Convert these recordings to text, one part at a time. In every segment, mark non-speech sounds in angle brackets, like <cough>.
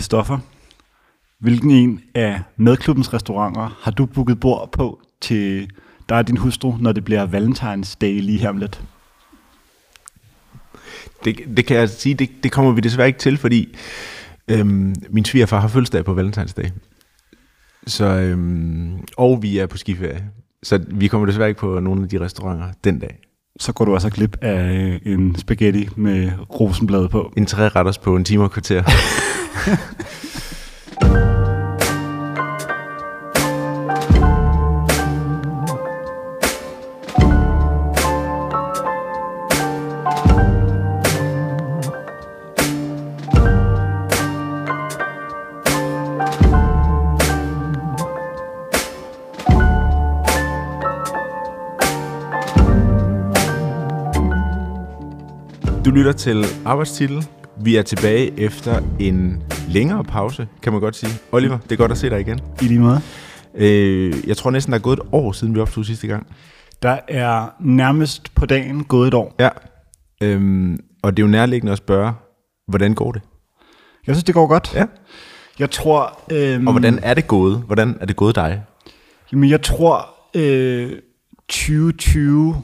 Christoffer, hvilken en af medklubbens restauranter har du booket bord på til dig og din hustru, når det bliver Valentines Day lige her om lidt? Det, det kan jeg sige, det, det kommer vi desværre ikke til, fordi øhm, min svigerfar har fødselsdag på valentinsdag. Så, øhm, og vi er på skiferie. Så vi kommer desværre ikke på nogen af de restauranter den dag. Så går du også glip af øh, en spaghetti med rosenblad på. En tre retters på en time og kvarter. <laughs> lytter til Arbejdstitel. Vi er tilbage efter en længere pause, kan man godt sige. Oliver, det er godt at se dig igen. I lige måde. Øh, jeg tror næsten, der er gået et år, siden vi optog sidste gang. Der er nærmest på dagen gået et år. Ja. Øhm, og det er jo nærliggende at spørge, hvordan går det? Jeg synes, det går godt. Ja. Jeg tror... Øhm, Og hvordan er det gået? Hvordan er det gået dig? Jamen, jeg tror øh, 2020...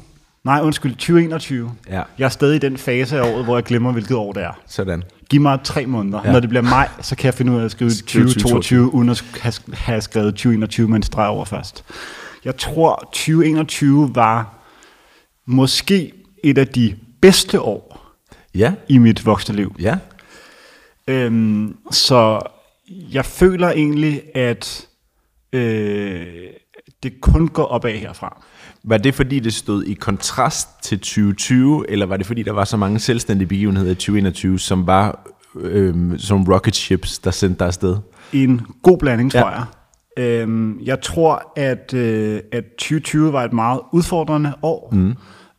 Nej, undskyld, 2021. Ja. Jeg er stadig i den fase af året, hvor jeg glemmer, hvilket år det er. Sådan. Giv mig tre måneder. Ja. Når det bliver maj, så kan jeg finde ud af at skrive Skrive 2022, uden at have skrevet 2021 med en streg over først. Jeg tror, 2021 var måske et af de bedste år Ja. i mit voksne liv. Ja. Øhm, så jeg føler egentlig, at øh, det kun går opad herfra. Var det fordi, det stod i kontrast til 2020, eller var det fordi, der var så mange selvstændige begivenheder i 2021, som var øhm, som rocket ships, der sendte dig afsted? En god blanding, tror Ja. jeg. Øhm, jeg tror, at, øh, at 2020 var et meget udfordrende år, mm.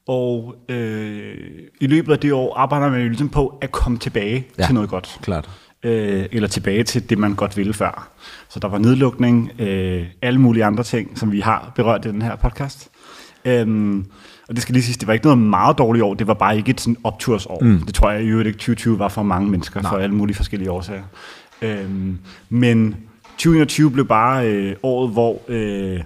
og øh, i løbet af det år arbejder man jo ligesom på at komme tilbage ja. til noget godt. Klart. øh, eller tilbage til det, man godt ville før. Så der var nedlukning, øh, alle mulige andre ting, som vi har berørt i den her podcast. Øhm, og det skal lige siges, det var ikke noget meget dårligt år, det var bare ikke et sådan optursår. Mm. Det tror jeg i øvrigt ikke 2020 var for mange mennesker, Nej. for alle mulige forskellige årsager. Øhm, men 2021 blev bare øh, året, hvor øh,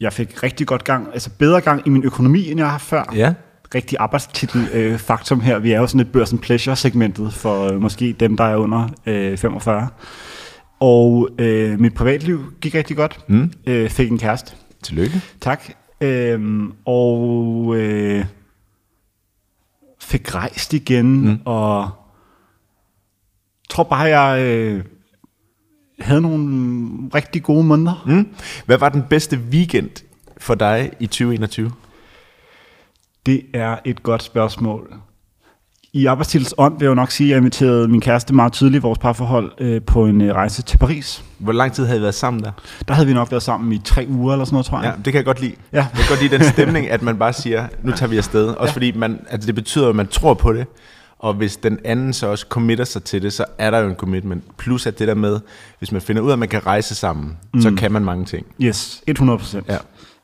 jeg fik rigtig godt gang, altså bedre gang i min økonomi, end jeg har før Ja. rigtig arbejdstitel øh, faktum her. Vi er jo sådan et børsen pleasure segmentet for øh, måske dem, der er under øh, 45. Og øh, mit privatliv gik rigtig godt. Mm. Øh, fik en kæreste. Tillykke. Tak. Øhm, og øh, fik rejst igen, mm. og tror bare, jeg øh, havde nogle rigtig gode måneder. Mm. Hvad var den bedste weekend for dig i 2021? Det er et godt spørgsmål. I arbejdstils ånd vil jeg jo nok sige, at jeg inviterede min kæreste meget tydeligt i vores parforhold øh, på en øh, rejse til Paris. Hvor lang tid havde I været sammen der? Der havde vi nok været sammen i tre uger eller sådan noget, tror Ja, jeg. det kan jeg godt lide. Ja. Jeg kan godt lide den stemning, at man bare siger, nu tager vi afsted. Også ja. fordi man, altså det betyder, at man tror på det. Og hvis den anden så også committer sig til det, så er der jo en commitment. Plus at det der med, hvis man finder ud af, at man kan rejse sammen, mm. så kan man mange ting. Yes, 100 procent. Ja.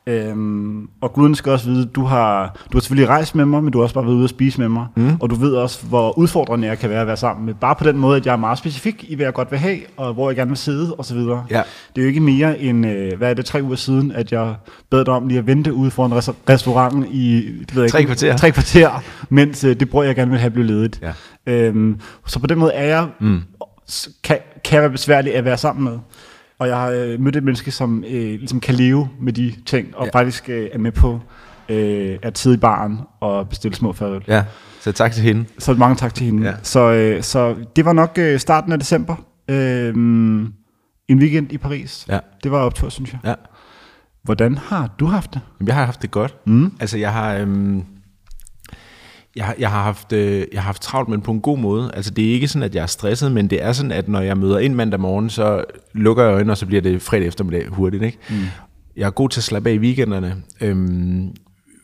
Øhm, og guden skal også vide, du har, du har selvfølgelig rejst med mig, men du har også bare været ude at spise med mig. Mm. Og du ved også, hvor udfordrende jeg kan være at være sammen med. Bare på den måde, at jeg er meget specifik i, hvad jeg godt vil have, og hvor jeg gerne vil sidde, osv. Ja. Det er jo ikke mere end, øh, hvad er det, tre uger siden, at jeg bad dig om lige at vente ude foran res- restauranten i det ved jeg Tre ikke, kvarter. tre kvarter, mens øh, det bror, jeg gerne vil have, blev ledigt. Ja. Øhm, så på den måde er jeg, mm. kan, kan jeg være besværlig at være sammen med. Og jeg har øh, mødt et menneske, som øh, ligesom kan leve med de ting, og Ja. faktisk øh, er med på øh, at sidde i baren og bestille små fadøl. Ja, så tak til hende. Så mange tak til hende. Ja. Så, øh, så det var nok øh, starten af december. Øh, en weekend i Paris. Ja. Det var optur, synes jeg. Ja. Hvordan har du haft det? Jamen, Jeg har haft det godt. Mm. Altså, jeg har, øhm, jeg, har- jeg, har haft, øh, jeg har haft travlt, men på en god måde. Altså, det er ikke sådan, at jeg er stresset, men det er sådan, at når jeg møder ind mandag morgen, så lukker jeg øjnene, og så bliver det fredag eftermiddag hurtigt. Ikke? Mm. Jeg er god til at slappe af i weekenderne. Øhm,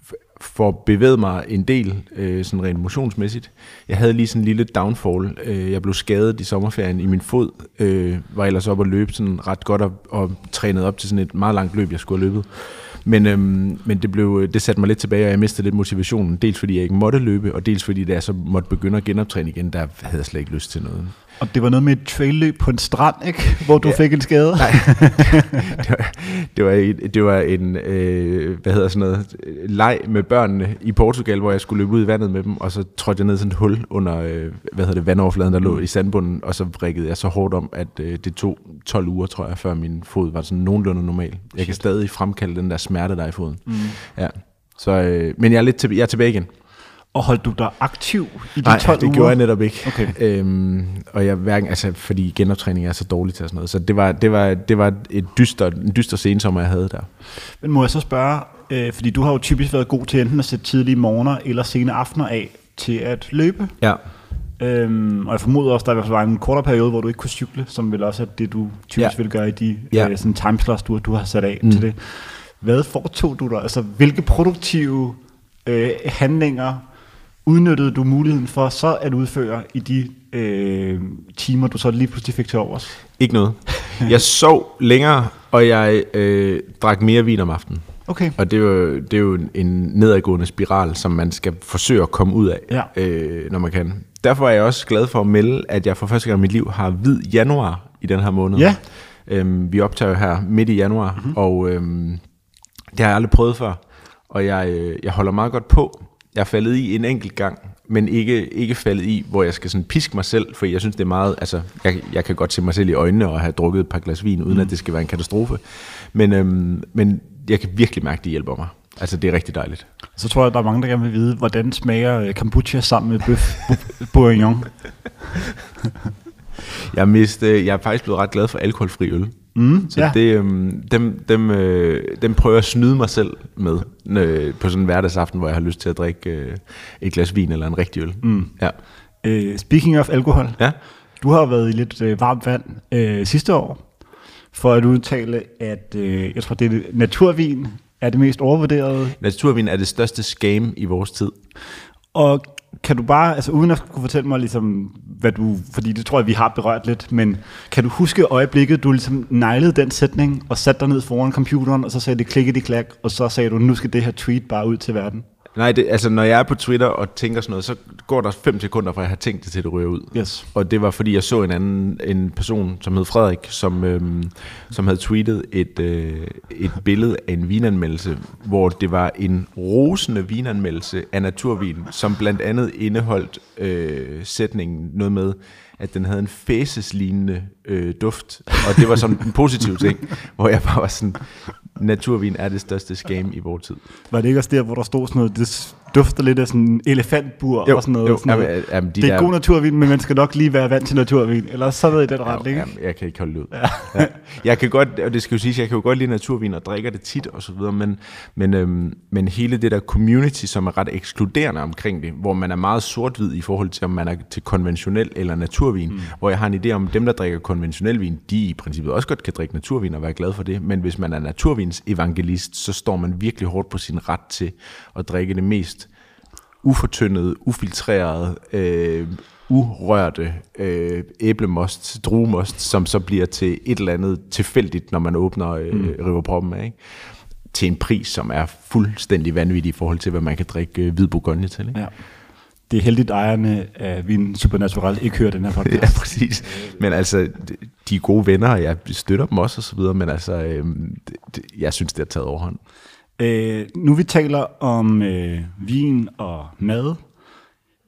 f- får bevæget mig en del, øh, sådan rent motionsmæssigt. Jeg havde lige sådan en lille downfall. Øh, jeg blev skadet i sommerferien i min fod. Øh, var ellers op og løbe sådan ret godt og, og trænet op til sådan et meget langt løb, jeg skulle have løbet. Men, øhm, men det, blev, øh, det satte mig lidt tilbage, og jeg mistede lidt motivationen. Dels fordi jeg ikke måtte løbe, og dels fordi da jeg så måtte begynde at genoptræne igen, der havde jeg slet ikke lyst til noget. Og det var noget med et trailløb på en strand, ikke? Hvor du Ja. fik en skade. Nej, <laughs> det var, det var, en, det var en, øh, hvad hedder sådan noget, leg med børnene i Portugal, hvor jeg skulle løbe ud i vandet med dem, og så trådte jeg ned i sådan et hul under, øh, hvad hedder det, vandoverfladen, der lå i sandbunden, og så vrikkede jeg så hårdt om, at øh, det tog 12 uger, tror jeg, før min fod var sådan nogenlunde normal. Jeg kan stadig fremkalde den der smerte, der er i foden. Mm. Ja. Så, øh, men jeg er lidt til, jeg er tilbage igen. Og holdt du dig aktiv i de Nej, 12 det uger? gjorde jeg netop ikke. Okay. Øhm, og jeg hverken, altså, fordi genoptræning er så dårligt til og sådan noget. Så det var, det var, det var et dyster, en dyster sensommer, jeg havde der. Men må jeg så spørge, øh, fordi du har jo typisk været god til enten at sætte tidlige morgener eller sene aftener af til at løbe. Ja. Øhm, og jeg formoder også, at der var en kortere periode, hvor du ikke kunne cykle, som vel også er det, du typisk Ja. vil gøre i de Ja. øh, sådan timeslots, du, du har sat af Mm. til det. Hvad foretog du der? Altså, hvilke produktive øh, handlinger udnyttede du muligheden for så at udføre i de øh, timer, du så lige pludselig fik til overs? Ikke noget. Jeg sov længere, og jeg øh, drak mere vin om aftenen. Okay. Og det er, jo, det er jo en nedadgående spiral, som man skal forsøge at komme ud af, Ja. øh, når man kan. Derfor er jeg også glad for at melde, at jeg for første gang i mit liv har hvid januar i den her måned. Ja. Øhm, vi optager jo her midt i januar, mm-hmm. og øhm, det har jeg aldrig prøvet før. Og jeg, øh, jeg holder meget godt på. Jeg er faldet i en enkelt gang, men ikke, ikke faldet i, hvor jeg skal sådan piske mig selv, for jeg synes, det er meget, altså, jeg, jeg kan godt se mig selv i øjnene og have drukket et par glas vin, uden mm. at det skal være en katastrofe. Men, øhm, men jeg kan virkelig mærke, at det hjælper mig. Altså, det er rigtig dejligt. Så tror jeg, der er mange, der gerne vil vide, hvordan smager øh, kombucha sammen med bøf <laughs> bourguignon. <laughs> Jeg mest, øh, jeg er faktisk blevet ret glad for alkoholfri øl. Mm, Så ja. det, øhm, dem, dem, øh, dem prøver jeg at snyde mig selv med øh, på sådan en hverdagsaften, hvor jeg har lyst til at drikke øh, et glas vin eller en rigtig øl. Mm. Ja. Øh, speaking of alkohol, ja. du har været i lidt øh, varmt vand øh, sidste år, for at udtale, at øh, jeg tror, det er naturvin er det mest overvurderede. Naturvin er det største scam i vores tid. Og kan du bare, altså uden at kunne fortælle mig ligesom, hvad du, fordi det tror jeg, vi har berørt lidt, men kan du huske øjeblikket, du ligesom neglede den sætning, og satte dig ned foran computeren, og så sagde det klikket i klak, og så sagde du, nu skal det her tweet bare ud til verden. Nej, det, altså når jeg er på Twitter og tænker sådan noget, så går der fem sekunder fra jeg har tænkt det til det ryger ud. Yes. Og det var fordi jeg så en anden en person, som hed Frederik, som, øhm, som havde tweetet et, øh, et billede af en vinanmeldelse, hvor det var en rosende vinanmeldelse af naturvin, som blandt andet indeholdt øh, sætningen noget med, at den havde en fæseslignende øh, duft. Og det var sådan en positiv ting, hvor jeg bare var sådan, naturvin er det største scam i vores tid. Var det ikke også der, hvor der stod sådan noget, this dufter lidt af sådan en elefantbur Jo, og sådan noget? jo, sådan noget. jamen, jamen, de det er der- god naturvin, men man skal nok lige være vant til naturvin, eller sådan noget i den. Ja, ikke? jamen, jeg kan ikke holde det ud. Ja. Ja. Jeg kan godt, og det skal jo siges, jeg kan jo godt lide naturvin og drikker det tit og så videre, men, men, øhm, men hele det der community, som er ret ekskluderende omkring det, hvor man er meget sort-hvid i forhold til, om man er til konventionel eller naturvin, mm. hvor jeg har en idé om, dem, der drikker konventionel vin, de i princippet også godt kan drikke naturvin og være glad for det, men hvis man er naturvins evangelist, så står man virkelig hårdt på sin ret til at drikke det mest ufortyndet, ufiltreret, øh, urørte øh, æblemost, druemost, som så bliver til et eller andet tilfældigt, når man åbner øh, mm. river proppen af, ikke? til en pris, som er fuldstændig vanvittig i forhold til, hvad man kan drikke øh, hvid bourgogne til. Ikke? Ja. Det er heldigt ejerne af Vin Supernatural ikke hører den her <laughs> podcast. Ja, præcis. Men altså, de er gode venner, og jeg støtter dem også og så videre, men altså, øh, jeg synes, det har taget overhånd. Øh, nu vi taler om øh, vin og mad.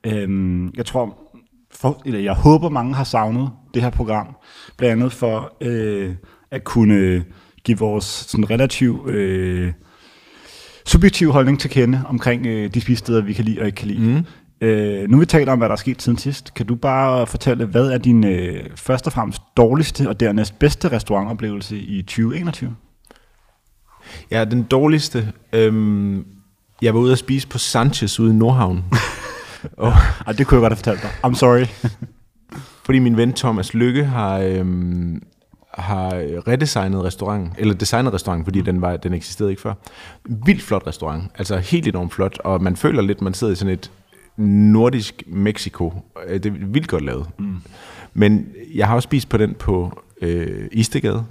Øh, jeg tror, for, eller jeg håber mange har savnet det her program, blandt andet for øh, at kunne give vores sådan relativ øh, subjektiv holdning til kende omkring øh, de spisesteder, vi kan lide og ikke kan lide. Mm. Øh, nu vi taler om, hvad der er sket siden sidst, kan du bare fortælle, hvad er din øh, først og fremmest dårligste og dernæst bedste restaurantoplevelse i 2021? Ja, den dårligste. Øhm, jeg var ude at spise på Sanchez ude i Nordhavn. <laughs> og, Ej, det kunne jeg godt have fortalt dig. I'm sorry. <laughs> fordi min ven Thomas Lykke har, øhm, har redesignet restauranten, eller designet restauranten, fordi den, var, den eksisterede ikke før. Vildt flot restaurant, altså helt enormt flot, og man føler lidt, man sidder i sådan et nordisk Mexico. Øh, Det er vildt godt lavet. Mm. Men jeg har også spist på den på øh, Istegade,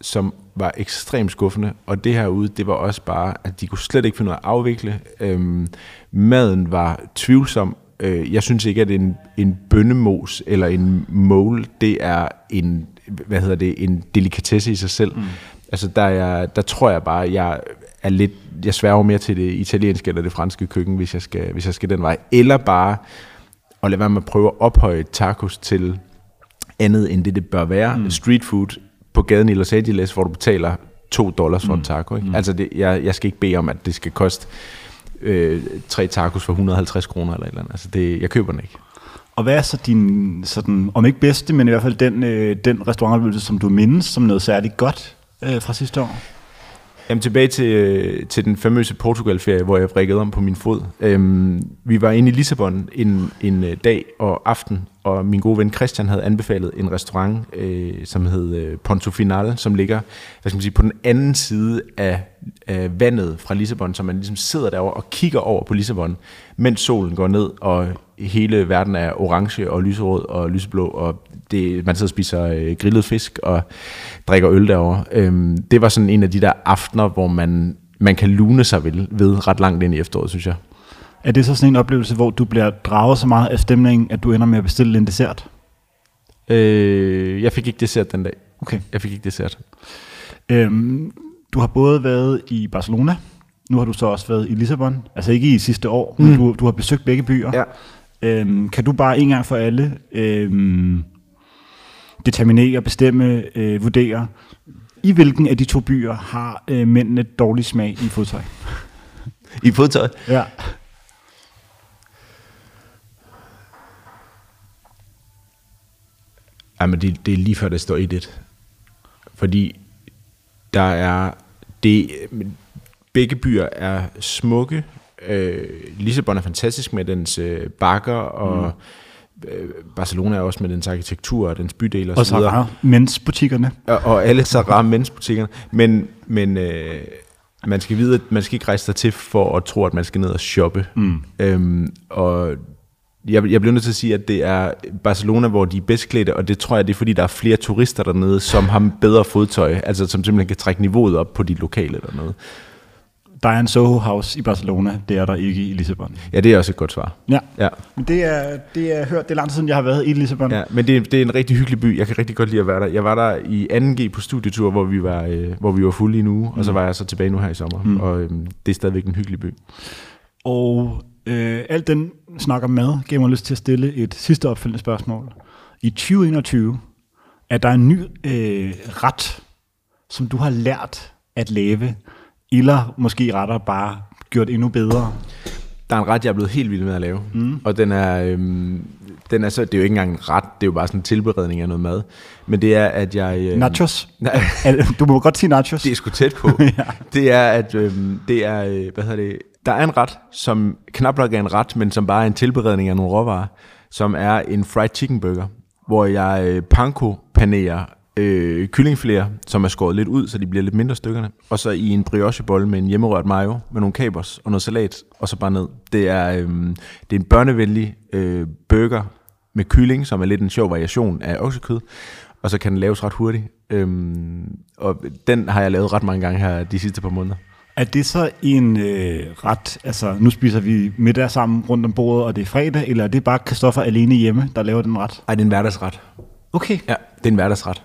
som var ekstremt skuffende, og det herude, det var også bare, at de kunne slet ikke finde af at afvikle. Øhm, maden var tvivlsom, Øh, jeg synes ikke, at en, en bønnemos eller en mole, det er en, hvad hedder det, en delikatesse i sig selv. Mm. Altså der, er, der tror jeg bare, jeg er lidt, jeg sværger mere til det italienske eller det franske køkken, hvis jeg skal, hvis jeg skal den vej. Eller bare at lade være med at prøve at ophøje tacos til andet end det, det bør være. Mm. Street food på gaden i Los Angeles, hvor du betaler 2 dollars for mm. en taco. Ikke? Mm. Altså, det, jeg, jeg skal ikke bede om, at det skal koste øh, tre tacos for 150 kroner eller et eller andet. Altså, det, jeg køber den ikke. Og hvad er så din, sådan, om ikke bedste, men i hvert fald den, øh, den restaurantoplevelse, som du mindes som noget særligt godt øh, fra sidste år? Jamen tilbage til, øh, til den famøse Portugal-ferie, hvor jeg vrikkede om på min fod. Øhm, vi var inde i Lissabon en, en øh, dag og aften, og min gode ven Christian havde anbefalet en restaurant, øh, som hed øh, Ponto Final, som ligger hvad skal man sige, på den anden side af, af vandet fra Lissabon, så man ligesom sidder derovre og kigger over på Lissabon, mens solen går ned, og hele verden er orange og lyserød og lyseblå, og det, man sidder og spiser øh, grillet fisk og drikker øl derovre. Øhm, det var sådan en af de der aftener, hvor man, man kan lune sig ved, ved ret langt ind i efteråret, synes jeg. Er det så sådan en oplevelse, hvor du bliver draget så meget af stemningen, at du ender med at bestille en dessert? Øh, jeg fik ikke dessert den dag. Okay. Jeg fik ikke dessert. Øhm, du har både været i Barcelona, nu har du så også været i Lissabon, altså ikke i sidste år, mm. men du, du har besøgt begge byer. Ja. Øhm, kan du bare en gang for alle øhm, determinere, bestemme, øh, vurdere, i hvilken af de to byer har øh, mændene dårlig smag i fodtøj? <laughs> I fodtøj? Ja. Jamen, det, det er lige før, det står i det. Fordi der er... Det, begge byer er smukke. Øh, Lissabon er fantastisk med dens øh, bakker, og mm. øh, Barcelona er også med dens arkitektur og dens bydel og, Og så videre. Zara, mensbutikkerne. Og, og alle Zara mensbutikkerne. Men, men øh, man skal vide, at man skal ikke rejse sig til for at tro, at man skal ned og shoppe. Mm. Øhm, og jeg, jeg bliver nødt til at sige, at det er Barcelona, hvor de er bedst klædte, og det tror jeg, det er fordi, der er flere turister dernede, som har bedre fodtøj, altså som simpelthen kan trække niveauet op på de lokale dernede. Der er en Soho House i Barcelona, det er der ikke i Lissabon. Ja, det er også et godt svar. Ja, Ja, men det er, det er hørt, det er lang tid siden, jeg har været i Lissabon. ja men det, er- det er en rigtig hyggelig by. Jeg kan rigtig godt lide at være der. Jeg var der i 2G på studietur, hvor vi var, øh, hvor vi var fulde i en uge, og så var jeg så tilbage nu her i sommer. Mm. Og øhm, det er stadigvæk en hyggelig by. Og øh, alt den snak om mad giver mig lyst til at stille et sidste opfølgende spørgsmål. I 2021 er der en ny øh, ret, som du har lært at lave, eller måske rettere bare gjort endnu bedre. Der er en ret, jeg er blevet helt vild med at lave. Mm. Og den er, øhm, den er så, det er jo ikke engang en ret, det er jo bare sådan en tilberedning af noget mad. Men det er, at jeg... Øhm, Nachos. <laughs> Du må godt sige nachos. det er sgu tæt på. <laughs> ja. Det er, at øhm, det er, øh, hvad hedder det, der er en ret, som knap nok er en ret, men som bare er en tilberedning af nogle råvarer, som er en fried chicken burger, hvor jeg øh, panko panerer øh, kyllingflæer, som er skåret lidt ud, så de bliver lidt mindre stykkerne, og så i en briochebolle med en hjemmerørt mayo, med nogle kapers og noget salat, og så bare ned. Det er, øh, det er en børnevenlig øh, burger med kylling, som er lidt en sjov variation af oksekød, og så kan den laves ret hurtigt. Øhm, og den har jeg lavet ret mange gange her de sidste par måneder. Er det så en øh, ret, altså nu spiser vi middag sammen rundt om bordet, og det er fredag, eller er det bare Christoffer alene hjemme, der laver den ret? Ej, det er en hverdagsret. Okay. Ja, det er en hverdagsret.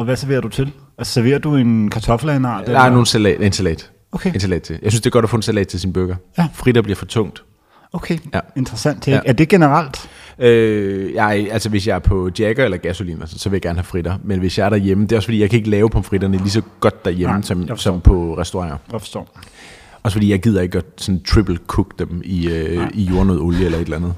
Og hvad serverer du til? Altså serverer du en kartoffel af en art? Der er nogle salat, en salat. Okay. En salat til. Jeg synes, det er godt at få en salat til sin burger. Ja. Fritter bliver for tungt. Okay, Ja. interessant. Ja. Er det generelt? Øh, jeg, altså hvis jeg er på Jagger eller gasolin, altså, så vil jeg gerne have fritter. Men hvis jeg er derhjemme, det er også fordi, jeg kan ikke lave pomfritterne lige så godt derhjemme, Nej, som, som på restauranter. Jeg forstår. Også fordi jeg gider ikke at sådan triple cook dem i, øh, i jordnød olie eller et eller andet.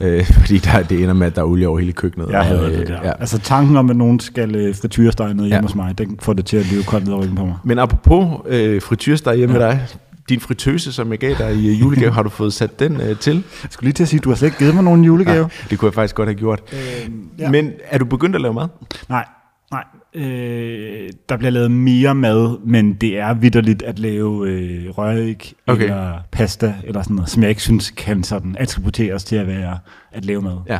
Øh, <laughs> fordi der, det ender med, at der er olie over hele køkkenet. Jeg og, øh, det der. ja. Ja. Altså tanken om, at nogen skal øh, frityrestege noget hjemme Ja. hos mig, den får det til at løbe koldt ned over på mig. Men apropos øh, frityresteg hjemme ja. med dig, din fritøse, som jeg gav dig i øh, julegave, har du fået sat den øh, til? Jeg skulle lige til at sige, at du har slet ikke givet mig nogen julegave. Ja, det kunne jeg faktisk godt have gjort. Øh, Ja. Men er du begyndt at lave mad? Nej, nej. Øh, der bliver lavet mere mad, men det er vidderligt at lave øh, røræg Okay. eller pasta eller sådan noget, som jeg ikke synes kan sådan attributeres til at være at lave mad. Ja.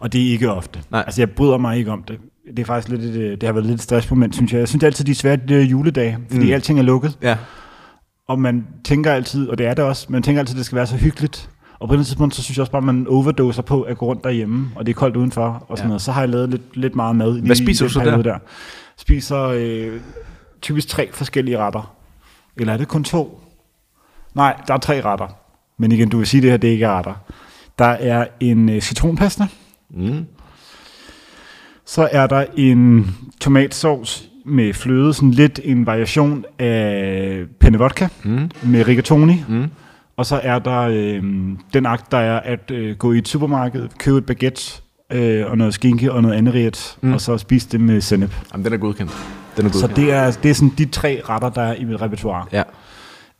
Og det er ikke ofte. Nej. Altså jeg bryder mig ikke om det. Det er faktisk lidt, et, øh, det har været lidt stressmoment, synes jeg. Jeg synes altid, de er svært de juledage, fordi mm. alting er lukket. Ja. Og man tænker altid, og det er det også, man tænker altid, at det skal være så hyggeligt. Og på et tidspunkt, så synes jeg også bare, at man overdoser på at gå rundt derhjemme, og det er koldt udenfor, og sådan Ja. noget. Så har jeg lavet lidt, lidt meget mad. lige Hvad spiser i du så der? der? Spiser øh, typisk tre forskellige retter. Eller er det kun to? Nej, der er tre retter. Men igen, du vil sige det her, det ikke er retter. Der er en øh, citronpasta, Mm. så er der en tomatsauce med fløde, sådan lidt en variation af penne vodka Mm. med rigatoni. Mm. Og så er der øh, den akt, der er at øh, gå i et supermarked, købe et baguette øh, og noget skinke og noget andet ret, Mm. og så spise det med sennep. Jamen, den er godkendt. Den er Så godkendt. det er, det er sådan de tre retter, der er i mit repertoire. Ja.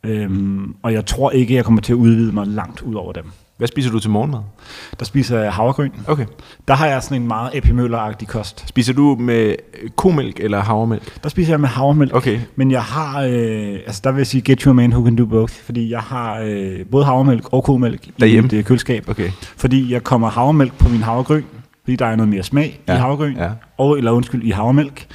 Øhm, og jeg tror ikke, jeg kommer til at udvide mig langt ud over dem. Hvad spiser du til morgenmad? Der spiser jeg havregryn. Okay. Der har jeg sådan en meget epimølleragtig kost. Spiser du med komælk eller havremælk? Der spiser jeg med havremælk. Okay. Men jeg har, øh, altså der vil jeg sige, get you a man who can do both. Fordi jeg har øh, både havremælk og komælk Derhjemme? i det køleskab. Okay. Fordi jeg kommer havremælk på min havregryn, fordi der er noget mere smag Ja, i havregryn. ja. Og, eller undskyld, i havremælk.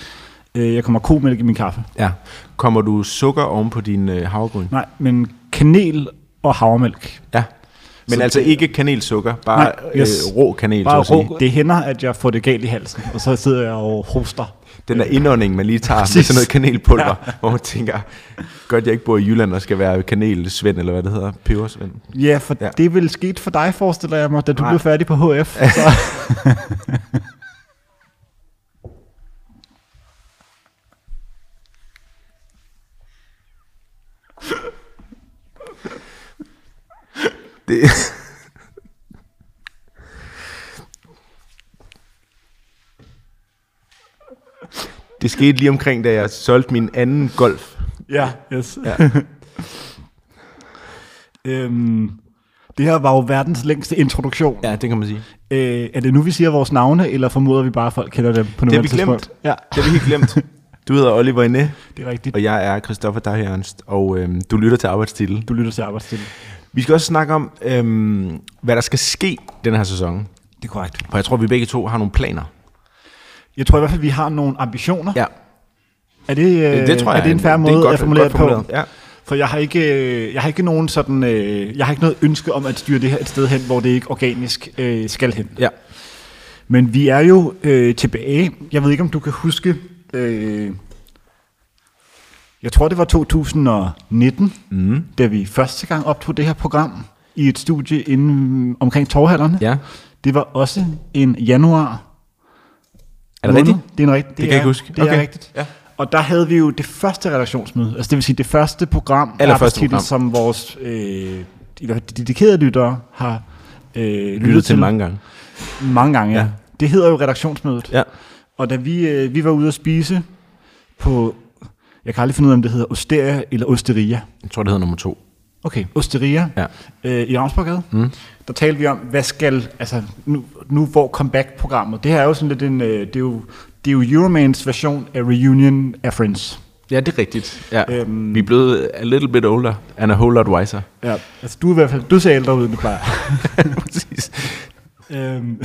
Øh, jeg kommer komælk i min kaffe. Ja. Kommer du sukker oven på din øh, havregryn? Nej, men kanel og havremælk. Ja. Men Så altså det- ikke kanelsukker, bare Nej, yes. øh, rå kanel, Bare så rå. Det hænder, at jeg får det galt i halsen, og så sidder jeg og hoster. Den der indånding, man lige tager med sådan noget kanelpulver, ja. hvor man tænker, godt jeg ikke bor i Jylland og skal være kanelsvend, eller hvad det hedder, pebersvend. Ja, for Ja. det vel sket for dig, forestiller jeg mig, da du Nej. blev færdig på HF. Så. <laughs> Det, <laughs> det skete lige omkring, da jeg solgte min anden golf. Ja, yes. Ja. <laughs> øhm, det her var jo verdens længste introduktion. Ja, det kan man sige. Øh, er det nu, vi siger vores navne, eller formoder vi bare, at folk kender dem på Det har nuværende vi glemt. tidspunkt? Ja, Det har vi helt glemt. Du hedder Oliver Ine, det er rigtigt. og jeg er Christoffer Dahl Ernst, og øhm, du lytter til Arbejdstitel. Du lytter til arbejdstid. Vi skal også snakke om, øhm, hvad der skal ske den her sæson. Det er korrekt. For jeg tror, vi begge to har nogle planer. Jeg tror i hvert fald, vi har nogle ambitioner. Ja, Er det, øh, det tror jeg er det en færre det er måde godt- at formulere godt det på? formuleret, ja. For jeg har ikke, øh, jeg har ikke nogen sådan, øh, jeg har ikke noget ønske om at styre det her et sted hen, hvor det ikke organisk øh, skal hen. Ja. Men vi er jo øh, tilbage. Jeg ved ikke, om du kan huske, øh, jeg tror det var 2019, Mm. da vi første gang optog det her program i et studie inden omkring Torvhallerne. Ja. Det var også en januar. Er det rigtigt? Det er en rigtigt. Det kan jeg ikke huske. Det Okay. er rigtigt. Ja. Og der havde vi jo det første redaktionsmøde, altså det vil sige det første program, Allerførste arbejdstitel, program. som vores øh, de dedikerede lyttere har øh, lyttet, Lyttet til mange gange. mange gange. Ja. Ja. Det hedder jo redaktionsmødet. Ja. Og da vi, øh, vi var ude at spise på, jeg kan aldrig finde ud af, om det hedder Osteria eller Osteria. Jeg tror, det hedder nummer to. Okay, Osteria Ja. øh, i Ravnsborgade. Mm. Der talte vi om, hvad skal, altså nu, nu hvor comeback-programmet, det her er jo sådan lidt en, øh, det er jo, det er jo Euromans version af Reunion af Friends. Ja, det er rigtigt. Ja. Øhm. Vi er blevet a little bit older and a whole lot wiser. Ja, altså du er i hvert fald, du ser ældre ud, end du plejer. <laughs> Præcis. øhm,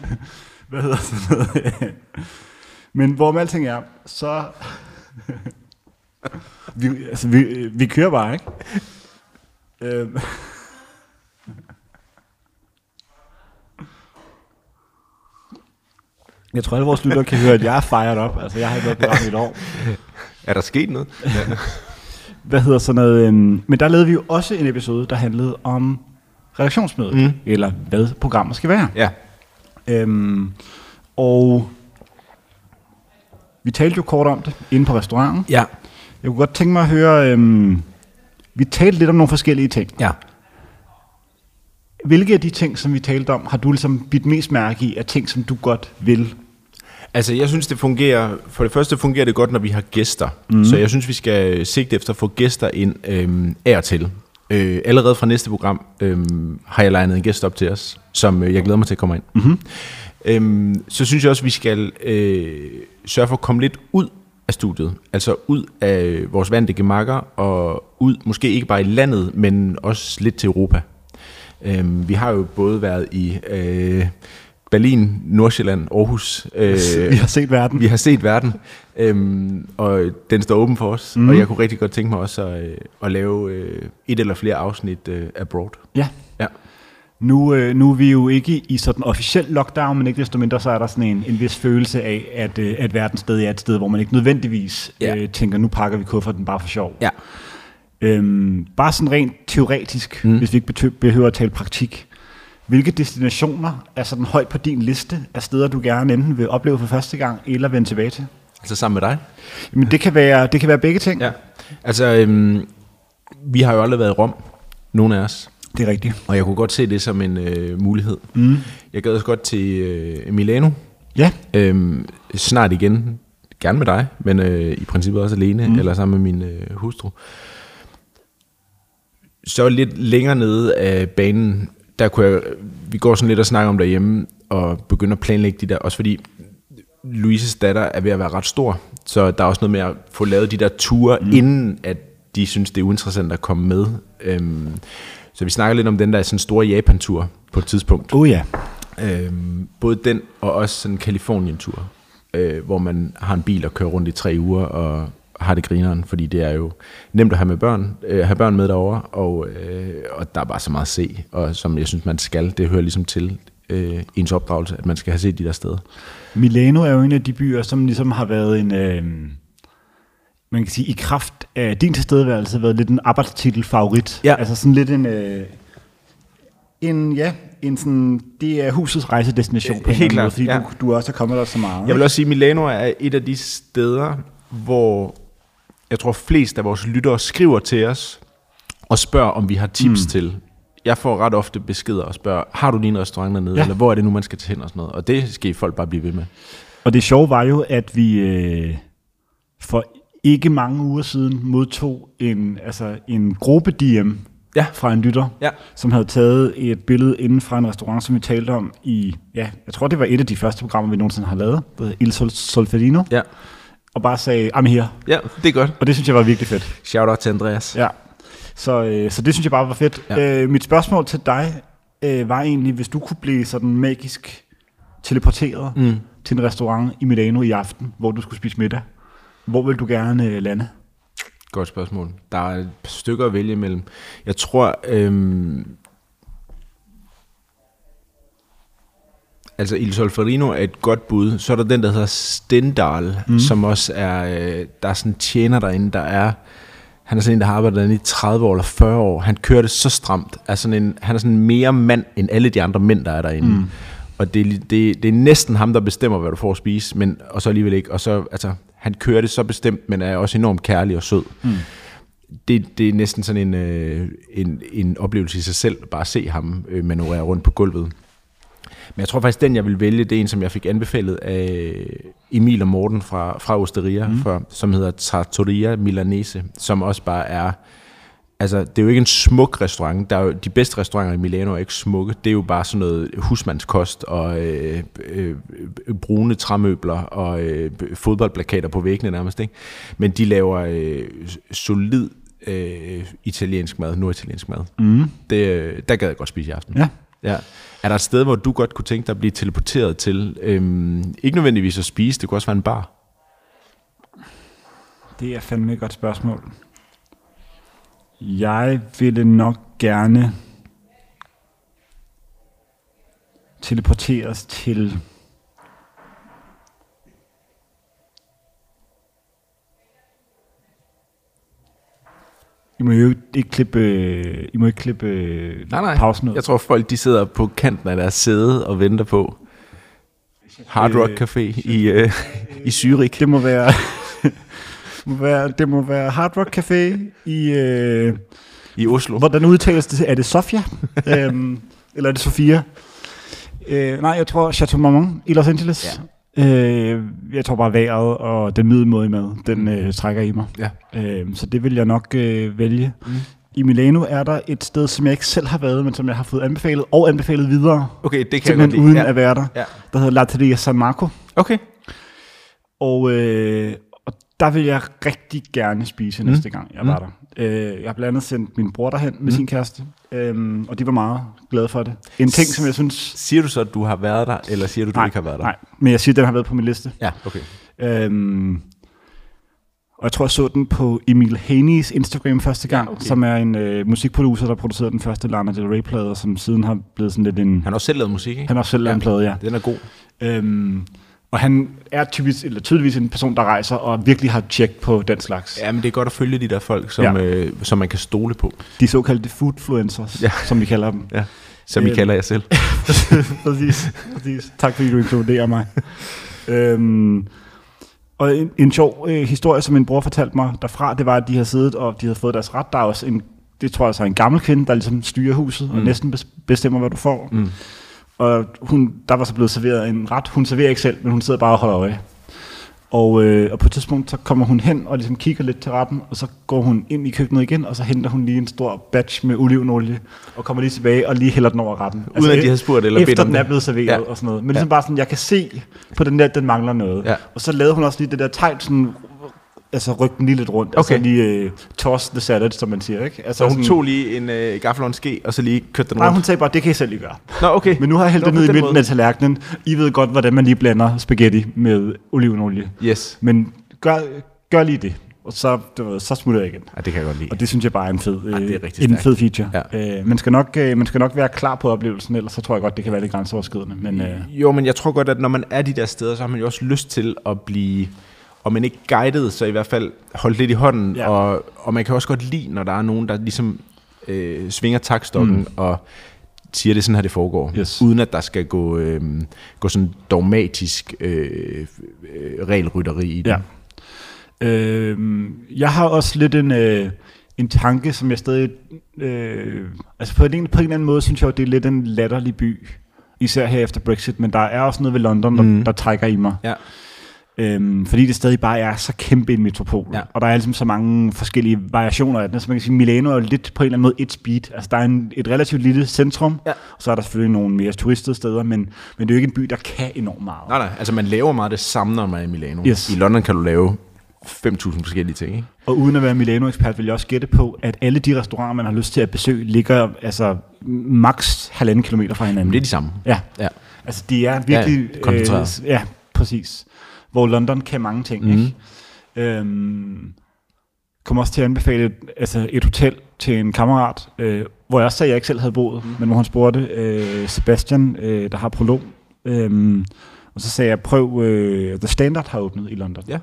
<laughs> hvad hedder sådan noget? <laughs> Men hvorom alting er, så... <laughs> vi, altså, vi, vi kører bare, ikke? øhm, jeg tror, alle vores lyttere kan høre, at jeg er fired op. Altså, jeg har ikke været på i et år. Er der sket noget? Ja. Hvad hedder sådan noget? Øhm, men der lavede vi jo også en episode, der handlede om redaktionsmødet. Mm. Eller hvad programmer skal være. ja. Øhm, og vi talte jo kort om det inde på restauranten. Ja. Jeg kunne godt tænke mig at høre, øhm, vi talte lidt om nogle forskellige ting. Ja. Hvilke af de ting, som vi talte om, har du ligesom bidt mest mærke i, af ting, som du godt vil? Altså, jeg synes, det fungerer... For det første fungerer det godt, når vi har gæster. Mm. Så jeg synes, vi skal sigte efter at få gæster ind øhm, af og til. Øh, allerede fra næste program øhm, har jeg legnet en gæst op til os, som øh, jeg glæder mig til at komme ind. Mm-hmm. Øhm, så synes jeg også, vi skal øh, sørge for at komme lidt ud af studiet. Altså ud af vores vante gemakker, og ud måske ikke bare i landet, men også lidt til Europa. Øhm, vi har jo både været i øh, Berlin, Nordsjælland, Aarhus. Øh, <laughs> Vi har set verden. vi har set verden, øhm, og den står åben for os. Mm. Og jeg kunne rigtig godt tænke mig også at, øh, at lave øh, et eller flere afsnit øh, abroad. Ja. Ja. Nu, øh, nu er vi jo ikke i sådan officiel lockdown, men ikke desto mindre, så er der sådan en, en vis følelse af, at, øh, at verden stadig er et sted, hvor man ikke nødvendigvis Ja. øh, tænker, nu pakker vi kufferten bare for sjov. Ja. Øhm, bare sådan rent teoretisk, mm. hvis vi ikke behøver at tale praktik. Hvilke destinationer er sådan højt på din liste af steder, du gerne enten vil opleve for første gang, eller vende tilbage til? Altså sammen med dig? Men det kan være, det kan være begge ting. Ja. Altså, øhm, vi har jo aldrig været i Rom, nogen af os. Det er rigtigt. Og jeg kunne godt se det som en øh, mulighed. Mm. Jeg gad også godt til øh, Milano. Ja, Øhm, snart igen. Gerne med dig, men øh, i princippet også alene, mm. eller sammen med min øh, hustru. Så lidt længere nede af banen, der kunne jeg, vi går sådan lidt og snakker om derhjemme, og begynder at planlægge de der, også fordi Louises datter er ved at være ret stor, så der er også noget med at få lavet de der ture, mm. inden at de synes, det er uinteressant at komme med. Øhm, så vi snakker lidt om den der sådan store Japan-tur på et tidspunkt. oh ja. Øhm, både den og også sådan en Kalifornien-tur, øh, hvor man har en bil og kører rundt i tre uger og har det grineren, fordi det er jo nemt at have, med børn, øh, have børn med derovre, og, øh, og der er bare så meget at se, og som jeg synes, man skal, det hører ligesom til øh, ens opdragelse, at man skal have set de der steder. Milano er jo en af de byer, som ligesom har været en, øh, man kan sige, i kraft af din tilstedeværelse, været lidt en arbejdstitel favorit. Ja. Altså sådan lidt en, øh, en ja, en sådan, det er husets rejsedestination på en Helt klart, måde, ja. fordi du, du også er kommet der så meget. Jeg vil også sige, at Milano er et af de steder, hvor jeg tror flest af vores lyttere skriver til os og spørger, om vi har tips mm. til. Jeg får ret ofte beskeder og spørger, har du lige en restaurant dernede, Ja. ja. eller hvor er det nu, man skal til hen og sådan noget. Og det skal folk bare blive ved med. Og det sjove var jo, at vi øh, for ikke mange uger siden modtog en, altså en gruppe DM Ja. fra en lytter, Ja. som havde taget et billede inden fra en restaurant, som vi talte om i, ja, jeg tror det var et af de første programmer, vi nogensinde har lavet, Il Sol Solferino, Ja. og bare sagde, I'm here. ja, det er godt. Og det synes jeg var virkelig fedt. Shout out til Andreas. Ja. Så, øh, så det synes jeg bare var fedt. Ja. Øh, mit spørgsmål til dig øh, var egentlig, hvis du kunne blive sådan magisk teleporteret mm. til en restaurant i Milano i aften, hvor du skulle spise middag, hvor vil du gerne øh, lande? Godt spørgsmål. Der er et par stykker at vælge imellem. Jeg tror, øhm, altså Il Solferino er et godt bud. Så er der den, der hedder Stendal, mm. som også er, øh, der er sådan en tjener derinde, der er, han er sådan en, der har arbejdet derinde i 30 år eller 40 år. Han kører det så stramt. Er sådan en, han er sådan mere mand end alle de andre mænd, der er derinde. Mm. Og det, det, det er næsten ham, der bestemmer, hvad du får at spise, men, og så alligevel ikke. Og så, altså, han kører det så bestemt, men er også enormt kærlig og sød. Mm. Det, det er næsten sådan en, øh, en, en oplevelse i sig selv, bare at se ham øh, manøvrere rundt på gulvet. Men jeg tror faktisk, den jeg vil vælge, det er en, som jeg fik anbefalet af Emil og Morten fra, fra Osteria, mm. fra, som hedder Trattoria Milanese, som også bare er... Altså, det er jo ikke en smuk restaurant. Der er jo, de bedste restauranter i Milano er ikke smukke. Det er jo bare sådan noget husmandskost og øh, øh, brune træmøbler og øh, fodboldplakater på væggene nærmest. Ikke? Men de laver øh, solid øh, italiensk mad, norditaliensk mad. Mm. Det, øh, der gad jeg godt spise i aften. Ja. Ja. Er der et sted, hvor du godt kunne tænke dig at blive teleporteret til? Øhm, ikke nødvendigvis at spise, det kunne også være en bar. Det er fandme et godt spørgsmål. Jeg ville nok gerne teleporteres til I må jo ikke klippe, øh, I må ikke klippe øh, pausen ud. Jeg tror, folk de sidder på kanten af deres sæde og venter på Hard Rock Café i, øh, <laughs> i Zürich. Det må være, <laughs> må være, det må være Hard Rock Café i, øh, I Oslo. hvordan udtales det? Er det Sofia? <laughs> øhm, eller er det Sofia? Øh, nej, jeg tror Chateau Marmont i Los Angeles. Ja. Øh, jeg tror bare vejret og den middelmåde mad, den øh, trækker i mig. Ja. Øh, så det vil jeg nok øh, vælge. Mm. I Milano er der et sted, som jeg ikke selv har været, men som jeg har fået anbefalet og anbefalet videre. Okay, det kan jeg uden ja. at være der. Ja. Der hedder Latteria San Marco. Okay. Og, øh, og der vil jeg rigtig gerne spise mm. næste gang, jeg var der. Øh, jeg har blandt andet sendt min bror derhen med mm. sin kæreste, øhm, og de var meget glade for det. En ting, som jeg synes... Siger du så, at du har været der, eller siger du, at du ikke har været der? Nej, men jeg siger, at den har været på min liste. Ja, okay. Øhm, Og jeg tror, jeg så den på Emil Haney's Instagram første gang, ja, okay. som er en øh, musikproducer, der producerede den første Lana Del Rey-plade, som siden har blevet sådan lidt en... Han har også selv lavet musik, ikke? Han har også selv lavet Ja. en plade, ja. Den er god. Øhm, og han er typisk, eller tydeligvis en person, der rejser og virkelig har tjek på den slags. Ja, men det er godt at følge de der folk, som, Ja. øh, som man kan stole på. De såkaldte foodfluencers, ja. Som vi kalder dem. Ja. Som vi Øhm. kalder jer selv. <laughs> præcis, præcis. Tak fordi du inkluderer mig. <laughs> øhm, og en, en sjov øh, historie, som min bror fortalte mig derfra, det var, at de havde siddet, og de havde fået deres ret. Der er også en, det tror jeg så er en gammel kvinde, der ligesom styrer huset, mm. og næsten bes- bestemmer, hvad du får. Mm. Og hun, der var så blevet serveret en ret. Hun serverer ikke selv, men hun sidder bare og holder øje. Og, øh, og på et tidspunkt, så kommer hun hen og ligesom kigger lidt til retten, og så går hun ind i køkkenet igen, og så henter hun lige en stor batch med olivenolie, og kommer lige tilbage og lige hælder den over retten. Altså, Uden at de havde spurgt eller Efter den er blevet serveret Ja. og sådan noget. Men ligesom bare sådan, jeg kan se på den der, den mangler noget. Ja. Og så lavede hun også lige det der tegn, sådan, altså rykke den lige lidt rundt. Okay. Altså lige uh, toss the salad, som man siger, ikke? Altså Så hun sådan, tog lige en øh, gaffel og en ske, og så lige kørte den Nej, rundt. hun sagde bare, det kan I selv lige gøre. Nå, okay. Men nu har jeg hældt Nå, det ned i midten måde. af tallerkenen. I ved godt, hvordan man lige blander spaghetti med olivenolie. Yes. Men gør, gør lige det, og så, du ved, så smutter jeg igen. Ja, det kan jeg godt lide. Og det synes jeg bare er en fed, Ja, det er øh, en fed feature. Ja. Øh, man, skal nok, øh, man skal nok være klar på oplevelsen, ellers så tror jeg godt, det kan være lidt grænseoverskridende. Men øh, Jo, men jeg tror godt, at når man er de der steder, så har man jo også lyst til at blive, om man ikke guidet, så i hvert fald holdt lidt i hånden. Ja. Og, og man kan også godt lide, når der er nogen, der ligesom øh, svinger takstokken mm. og siger, det sådan her, det foregår. Yes. Uden at der skal gå, øh, gå sådan dogmatisk øh, øh, regelrytteri i det. ja. Øh, jeg har også lidt en, øh, en tanke, som jeg stadig... Øh, altså på en, på en eller anden måde, synes jeg jo, det er lidt en latterlig by. Især her efter Brexit, men der er også noget ved London, der, Mm. der trækker i mig. Ja. Øhm, fordi det stadig bare er så kæmpe en metropol. Ja. Og der er ligesom så mange forskellige variationer af den. Så man kan sige, Milano er jo lidt på en eller anden måde et speed. Altså der er en, et relativt lille centrum, Ja. og så er der selvfølgelig nogle mere turistede steder, men, men det er jo ikke en by, der kan enormt meget. Nej, nej, altså man laver meget det samme, når man er i Milano. Yes. I London kan du lave 5.000 forskellige ting, ikke? Og uden at være Milano-ekspert, vil jeg også gætte på, at alle de restauranter, man har lyst til at besøge, ligger altså maks halvanden kilometer fra hinanden. Men det er de samme. Ja, Ja. altså de er virkelig... Ja, koncentreret. Øh, ja, præcis. Hvor London kan mange ting, Mhm. mm. ikke? Øhm, kom også til at anbefale et, altså et hotel til en kammerat, øh, hvor jeg også sagde, at jeg ikke selv havde boet, mm. men hvor han spurgte øh, Sebastian, øh, der har prolog, øh, og så sagde jeg, prøv, øh, The Standard har åbnet i London. Ja.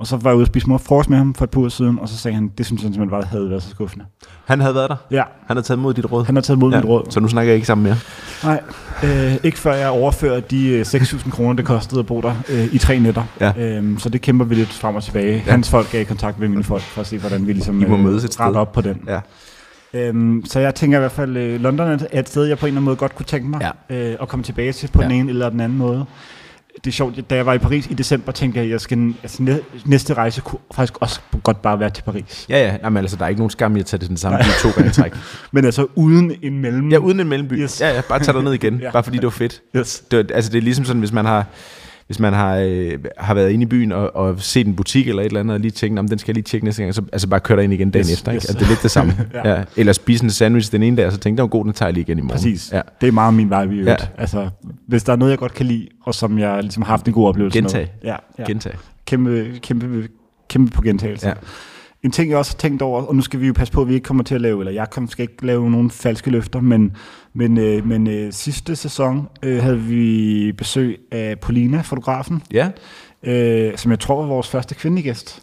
Og så var jeg ude og spise frokost med ham for et par uger siden, og så sagde han, det synes han simpelthen bare havde været så skuffende. Han havde været der. Ja, Han havde taget imod dit råd. han har taget imod ja. mit råd. Så nu snakker jeg ikke sammen mere. Nej, øh, ikke før jeg overfører de øh, 6.000 kroner, det kostede at bo der øh, i tre nætter. Ja. Øhm, så det kæmper vi lidt frem og tilbage. Ja. Hans folk er i kontakt med mine folk, for at se, hvordan vi ligesom I må mødes et sted. op på den. Ja. Øhm, så jeg tænker i hvert fald, øh, London er et- sted, jeg på en eller anden måde godt kunne tænke mig øh, at komme tilbage til på Ja. den ene eller den anden måde. Det er sjovt, da jeg var i Paris i december, tænkte jeg, at jeg skal, altså, næ- næste rejse kunne faktisk også godt bare være til Paris. Ja, ja. Jamen, altså, der er ikke nogen skam i at tage det den samme by to gange træk. <laughs> Men altså uden en mellem... Ja, uden en mellemby. Yes. Ja, ja. Bare tag dig ned igen. <laughs> Ja. Bare fordi det var fedt. Yes. Det, altså, det er ligesom sådan, hvis man har hvis man har, øh, har været inde i byen og, og set en butik eller et eller andet, og lige tænkt, om den skal jeg lige tjekke næste gang, så altså bare køre ind igen dagen Yes, efter. Ikke? yes. Altså, det er lidt det samme. <laughs> Ja. ja. Eller spise en sandwich den ene dag, og så tænke, den var god, den tager jeg lige igen i morgen. Præcis. Ja. Det er meget min vej, vi ja. Ja. Altså, hvis der er noget, jeg godt kan lide, og som jeg ligesom har haft en god oplevelse Gentag. med. Ja, ja. Gentag. Kæmpe, kæmpe, kæmpe på gentagelse. Ja. En ting, jeg også har tænkt over, og nu skal vi jo passe på, at vi ikke kommer til at lave, eller jeg skal ikke lave nogen falske løfter, men, men, øh, men øh, sidste sæson øh, havde vi besøg af Paulina, fotografen, Ja. øh, som jeg tror var vores første kvindelige gæst.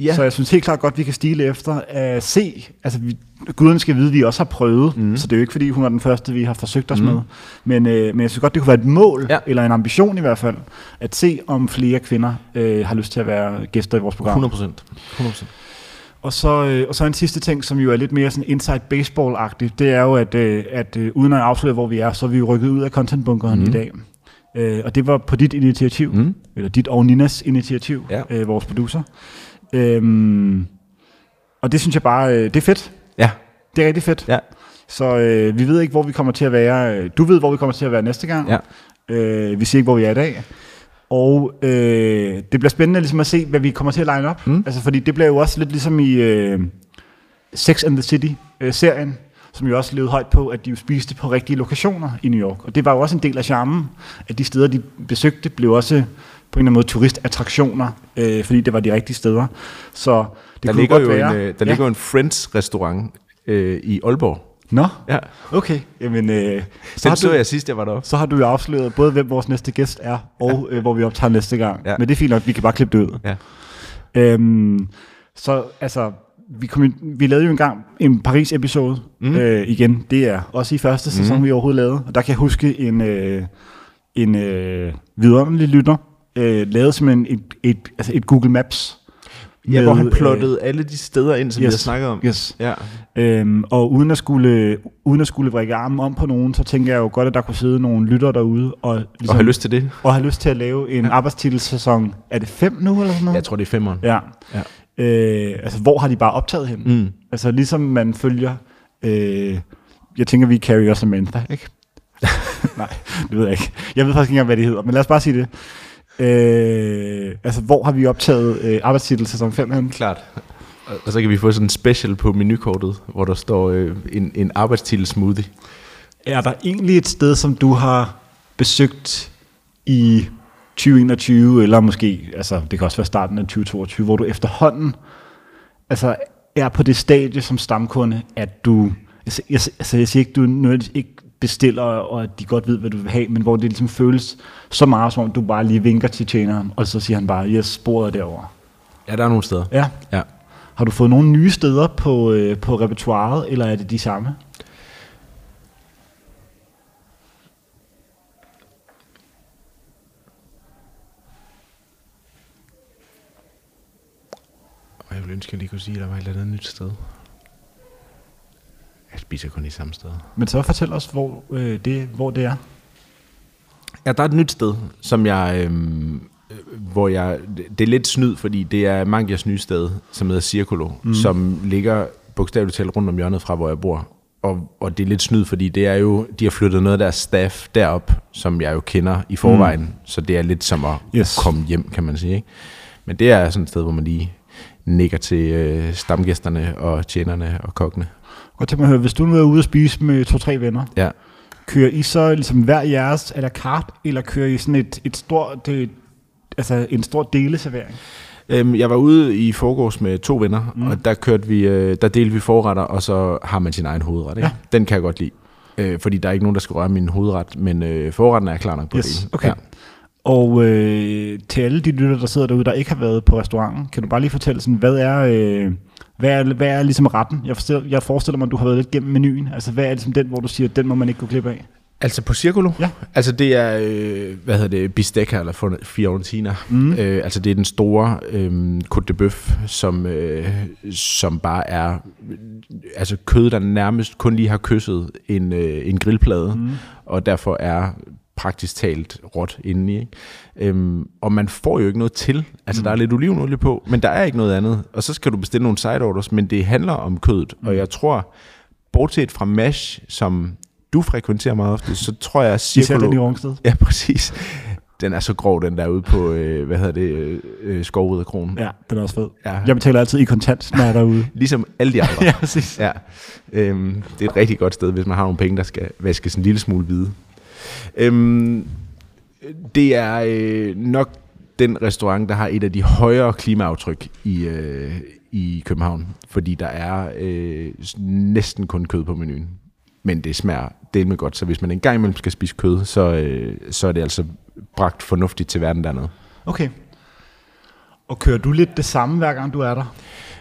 Ja. Så jeg synes helt klart godt, vi kan stile efter at se, altså vi, guderne skal vide, at vi også har prøvet, mm. så det er jo ikke fordi, hun er den første, vi har forsøgt os mm. med, men, øh, men jeg synes godt, det kunne være et mål, ja. Ja. eller en ambition i hvert fald, at se, om flere kvinder øh, har lyst til at være gæster i vores program. 100 procent. 100 procent. Og så, øh, og så en sidste ting, som jo er lidt mere sådan inside baseball-agtigt, det er jo, at, øh, at øh, uden at afsløre, hvor vi er, så er vi jo rykket ud af contentbunkeren mm. i dag. Øh, og det var på dit initiativ, mm. Eller dit og Ninas initiativ, Ja. øh, vores producer. Øhm, og det synes jeg bare, øh, det er fedt. Ja. Det er rigtig fedt. Ja. Så øh, vi ved ikke, hvor vi kommer til at være. Du ved, hvor vi kommer til at være næste gang. Ja. Øh, vi siger ikke, hvor vi er i dag. Og øh, det bliver spændende ligesom at se, hvad vi kommer til at line op. Mm. Altså, fordi det bliver jo også lidt ligesom i øh, Sex and the City-serien, som jo også levede højt på, at de jo spiste på rigtige lokationer i New York. Og det var jo også en del af charmen, at de steder, de besøgte, blev også på en eller anden måde turistattraktioner, øh, fordi det var de rigtige steder. Så det Der kunne ligger godt jo være... en, øh, der ligger jo en Friends-restaurant øh, i Aalborg. Nå, Ja. okay. Jamen, øh, så, Den så du, jeg sidst, jeg var deroppe. så har du jo afsløret både, hvem vores næste gæst er, og øh, hvor vi optager næste gang. Ja. Men det er fint nok, vi kan bare klippe det ud. Ja. Øhm, så altså, vi, kom, jo- vi lavede jo engang en Paris-episode mm. øh, igen. Det er også i første sæson, mm. vi overhovedet lavede. Og der kan jeg huske en, øh, en øh, vidunderlig lytter, øh, lavede simpelthen et, et, altså et Google Maps. Ja, hvor han med, plottede alle de steder ind, som yes. vi har snakket om. Yes. Ja. Øhm, og uden at skulle, uden at skulle vrikke armen om på nogen, så tænker jeg jo godt, at der kunne sidde nogle lytter derude og, ligesom, Og har lyst til det? og have lyst til at lave en ja. arbejdstitelsæson. Er det fem nu eller sådan noget? Jeg tror, det er femmeren. Ja. Ja. Øh, altså, hvor har de bare optaget henne? Mm. Altså, ligesom man følger... Øh, jeg tænker, vi er Carrie og Samantha, ikke? <laughs> Nej, det ved jeg ikke. Jeg ved faktisk ikke engang, hvad det hedder, men lad os bare sige det. Øh, altså, hvor har vi optaget øh, arbejdstitel sæson 5 henne? Klart. Og- Og så kan vi få sådan en special på menukortet, hvor der står øh, en, en arbejdstitel smoothie. Er der egentlig et sted, som du har besøgt i 2021, eller måske, altså det kan også være starten af 2022, hvor du efterhånden altså, er på det stadie som stamkunde, at du, altså jeg, altså, jeg siger ikke, du nødvendigvis ikke bestiller, og at de godt ved, hvad du vil have, men hvor det ligesom føles så meget, som om du bare lige vinker til tjeneren, og så siger han bare, yes, sporet er derovre. Ja, der er nogle steder. Ja. Ja. Har du fået nogle nye steder på, øh, på repertoiret, eller er det de samme? Og jeg ville ønske, at jeg lige kunne sige, at der var et eller andet nyt sted. Jeg spiser kun i samme sted. Men så fortæl os, hvor, øh, det, hvor det er. Ja, der er et nyt sted, som jeg, øhm, øh, hvor jeg, det er lidt snyd, fordi det er Mangias nye sted, som hedder Circolo, mm. som ligger bogstaveligt talt rundt om hjørnet fra, hvor jeg bor. Og, og det er lidt snyd, fordi det er jo, de har flyttet noget af deres staff derop, som jeg jo kender i forvejen, mm. så det er lidt som at Yes. yes. komme hjem, kan man sige. Ikke? Men det er sådan et sted, hvor man lige nikker til øh, stamgæsterne og tjenerne og kokkene. Godt tænke mig at høre, hvis du nu er ude at spise med to-tre venner, Ja. kører I så ligesom hver jeres à la carte, eller kører I sådan et, et stort, det, altså en stor deleservering? Øhm, jeg var ude i forgårs med to venner, mm. og der kørte vi, øh, der delte vi forretter, og så har man sin egen hovedret. Ikke? Ja. Den kan jeg godt lide. Øh, fordi der er ikke nogen, der skal røre min hovedret, men øh, forretten er klar nok på Yes, det. okay. Ja. Og øh, til alle de lytter, der sidder derude, der ikke har været på restauranten, kan du bare lige fortælle, sådan, hvad er, øh, hvad er, hvad er ligesom retten? Jeg forestiller, jeg forestiller mig, at du har været lidt gennem menuen. Altså, hvad er ligesom den, hvor du siger, den må man ikke gå glip af? Altså på Circolo? Ja. Altså det er, øh, hvad hedder det, bistecca eller fiorentina. Mm. Øh, altså det er den store øh, côte de bœuf, som, øh, som bare er øh, altså kød, der nærmest kun lige har kysset en, øh, en grillplade, mm. og derfor er praktisk talt råt indeni. Ikke? Øhm, og man får jo ikke noget til. Altså, mm. der er lidt olivenolie på, men der er ikke noget andet. Og så skal du bestille nogle side orders, men det handler om kødet. Mm. Og jeg tror, bortset fra MASH, som du frekventerer meget ofte, så tror jeg, at Især den i. Rungsted. Ja, præcis. Den er så grov, den der ude på, øh, hvad hedder det, øh, øh, Skovriderkronen. Ja, den er også fed. Ja. Jeg betaler altid i kontant, når jeg er derude. <laughs> Ligesom alle de andre. ja, præcis. Ja, øhm, det er et rigtig godt sted, hvis man har nogle penge, der skal vaskes en lille smule hvide. Øhm, det er øh, nok den restaurant, der har et af de højere klimaaftryk i, øh, i København, fordi der er øh, næsten kun kød på menuen. Men det smager det med godt, så hvis man engang imellem skal spise kød, så, øh, så er det altså bragt fornuftigt til verden dernede. Okay. Og kører du lidt det samme, hver gang du er der?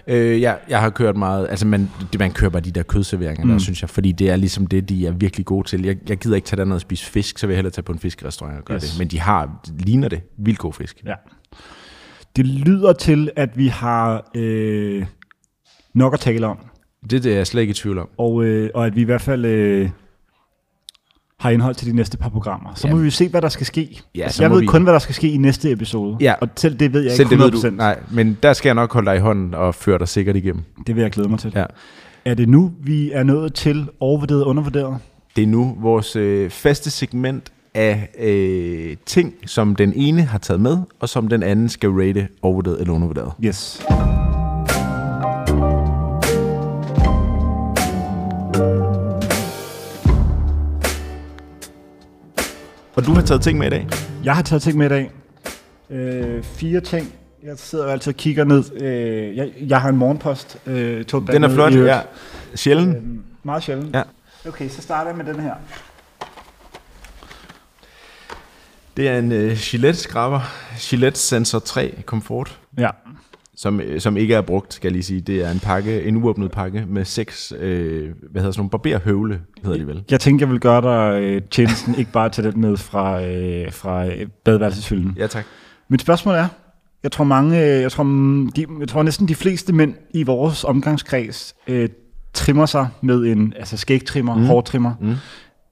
Øh, jeg, jeg har kørt meget, altså man, det, man kører bare de der kødserveringer mm. der, synes jeg, fordi det er ligesom det, de er virkelig gode til. Jeg, jeg gider ikke tage derned og spise fisk, så vil jeg hellere tage på en fiskerestaurant og gøre Yes. yes. det. Men de har, ligner det, vildt god fisk. Ja. Det lyder til, at vi har øh, nok at tale om, Det, det er jeg slet ikke i tvivl om. og, øh, og at vi i hvert fald øh, har indhold til de næste par programmer. Så må Ja. vi jo se, hvad der skal ske. Ja, altså, så jeg må ved vi- kun, hvad der skal ske i næste episode. Ja. Og selv det ved jeg Selv ikke det 100%. ved du, nej, men der skal jeg nok holde dig i hånden og føre dig sikkert igennem. Det vil jeg glæde mig til. Ja. Er det nu, vi er nået til overvurderet og undervurderet? Det er nu vores øh, faste segment af øh, ting, som den ene har taget med, og som den anden skal rate overvurderet eller undervurderet. Yes. Og du har taget ting med i dag? Jeg har taget ting med i dag. Øh, fire ting. Jeg sidder jo altid og kigger ned. Øh, jeg, jeg har en morgenpost. Øh, Den er flot, ja. Sjældent. Øh, meget sjældent. Ja. Okay, så starter jeg med den her. Det er en uh, Gillette skraber. Gillette Sensor 3 Comfort. Ja. Som, øh, som ikke er brugt, skal jeg lige sige. Det er en pakke, en uåbnet pakke med seks, øh, hvad hedder sådan nogle barberhøvle, hedder de vel. Jeg tænkte, jeg vil gøre dig øh, tjenesten, ikke bare tage den med fra, øh, fra øh, badeværelseshylden. Ja, tak. Mit spørgsmål er, jeg tror mange, øh, jeg tror, mm, de, jeg tror næsten de fleste mænd i vores omgangskreds øh, trimmer sig med en altså skægtrimmer, mm. hårtrimmer. Mm.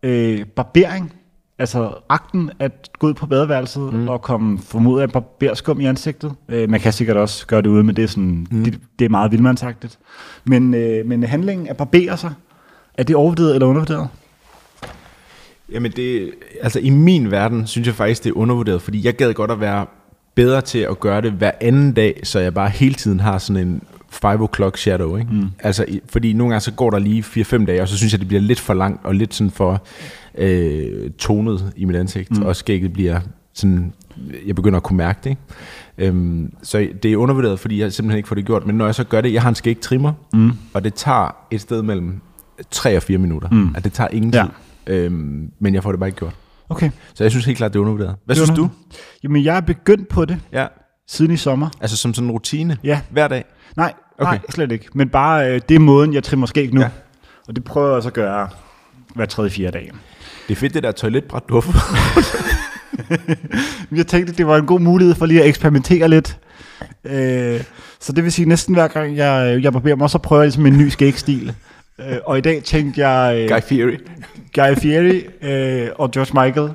Øh, barbering, altså akten at gå ud på badeværelset mm. og komme formodet af barberskum i ansigtet. Øh, man kan sikkert også gøre det ude, men det er, sådan, mm. det, det er meget vildmandsagtigt. Men, øh, men handlingen at barbere sig, er det overvurderet eller undervurderet? Jamen det, altså i min verden synes jeg faktisk, det er undervurderet, fordi jeg gad godt at være bedre til at gøre det hver anden dag, så jeg bare hele tiden har sådan en 5 o'clock shadow, ikke? Mm. Altså, fordi nogle gange så går der lige 4-5 dage, og så synes jeg, det bliver lidt for langt, og lidt sådan for øh, tonet i mit ansigt, mm. og skægget bliver sådan, jeg begynder at kunne mærke det, ikke? Øhm, så det er undervurderet, fordi jeg simpelthen ikke får det gjort, men når jeg så gør det, jeg har en skægtrimmer, mm. og det tager et sted mellem 3 og 4 minutter, mm. at det tager ingen tid, Ja. øhm, men jeg får det bare ikke gjort. Okay. Så jeg synes helt klart, det er undervurderet. Hvad Det synes du? Jamen, jeg er begyndt på det Ja, siden i sommer. altså som sådan en rutine? Ja. Hver dag? Nej, okay. nej, slet ikke. Men bare, øh, det er måden, jeg trimmer skæg nu. Ja. Og det prøver jeg så at gøre hver tredje, fjerde dag. Det er fedt, det der toiletbræt, du har <laughs> Jeg tænkte, det var en god mulighed for lige at eksperimentere lidt. Øh, så det vil sige, næsten hver gang jeg, jeg barberer mig, så prøver jeg ligesom en ny skægstil. Øh, og i dag tænkte jeg øh, Guy Fieri. Guy Fieri øh, og George Michael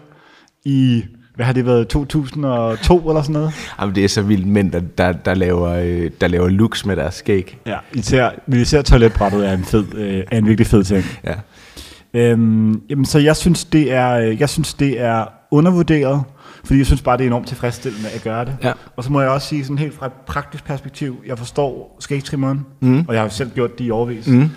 i, hvad har det været, 2002 eller sådan noget? Jamen, det er så vildt mænd, der, der, der, laver, øh, der laver looks med deres skæg. Ja, især, men især toiletbrættet er en, fed, øh, er en virkelig fed ting. Ja. Øhm, jamen, så jeg synes, det er, øh, jeg synes, det er undervurderet, fordi jeg synes bare, det er enormt tilfredsstillende at gøre det. Ja. Og så må jeg også sige, sådan helt fra et praktisk perspektiv, jeg forstår skægtrimmeren, Mm. og jeg har jo selv gjort det i overvis. Mm.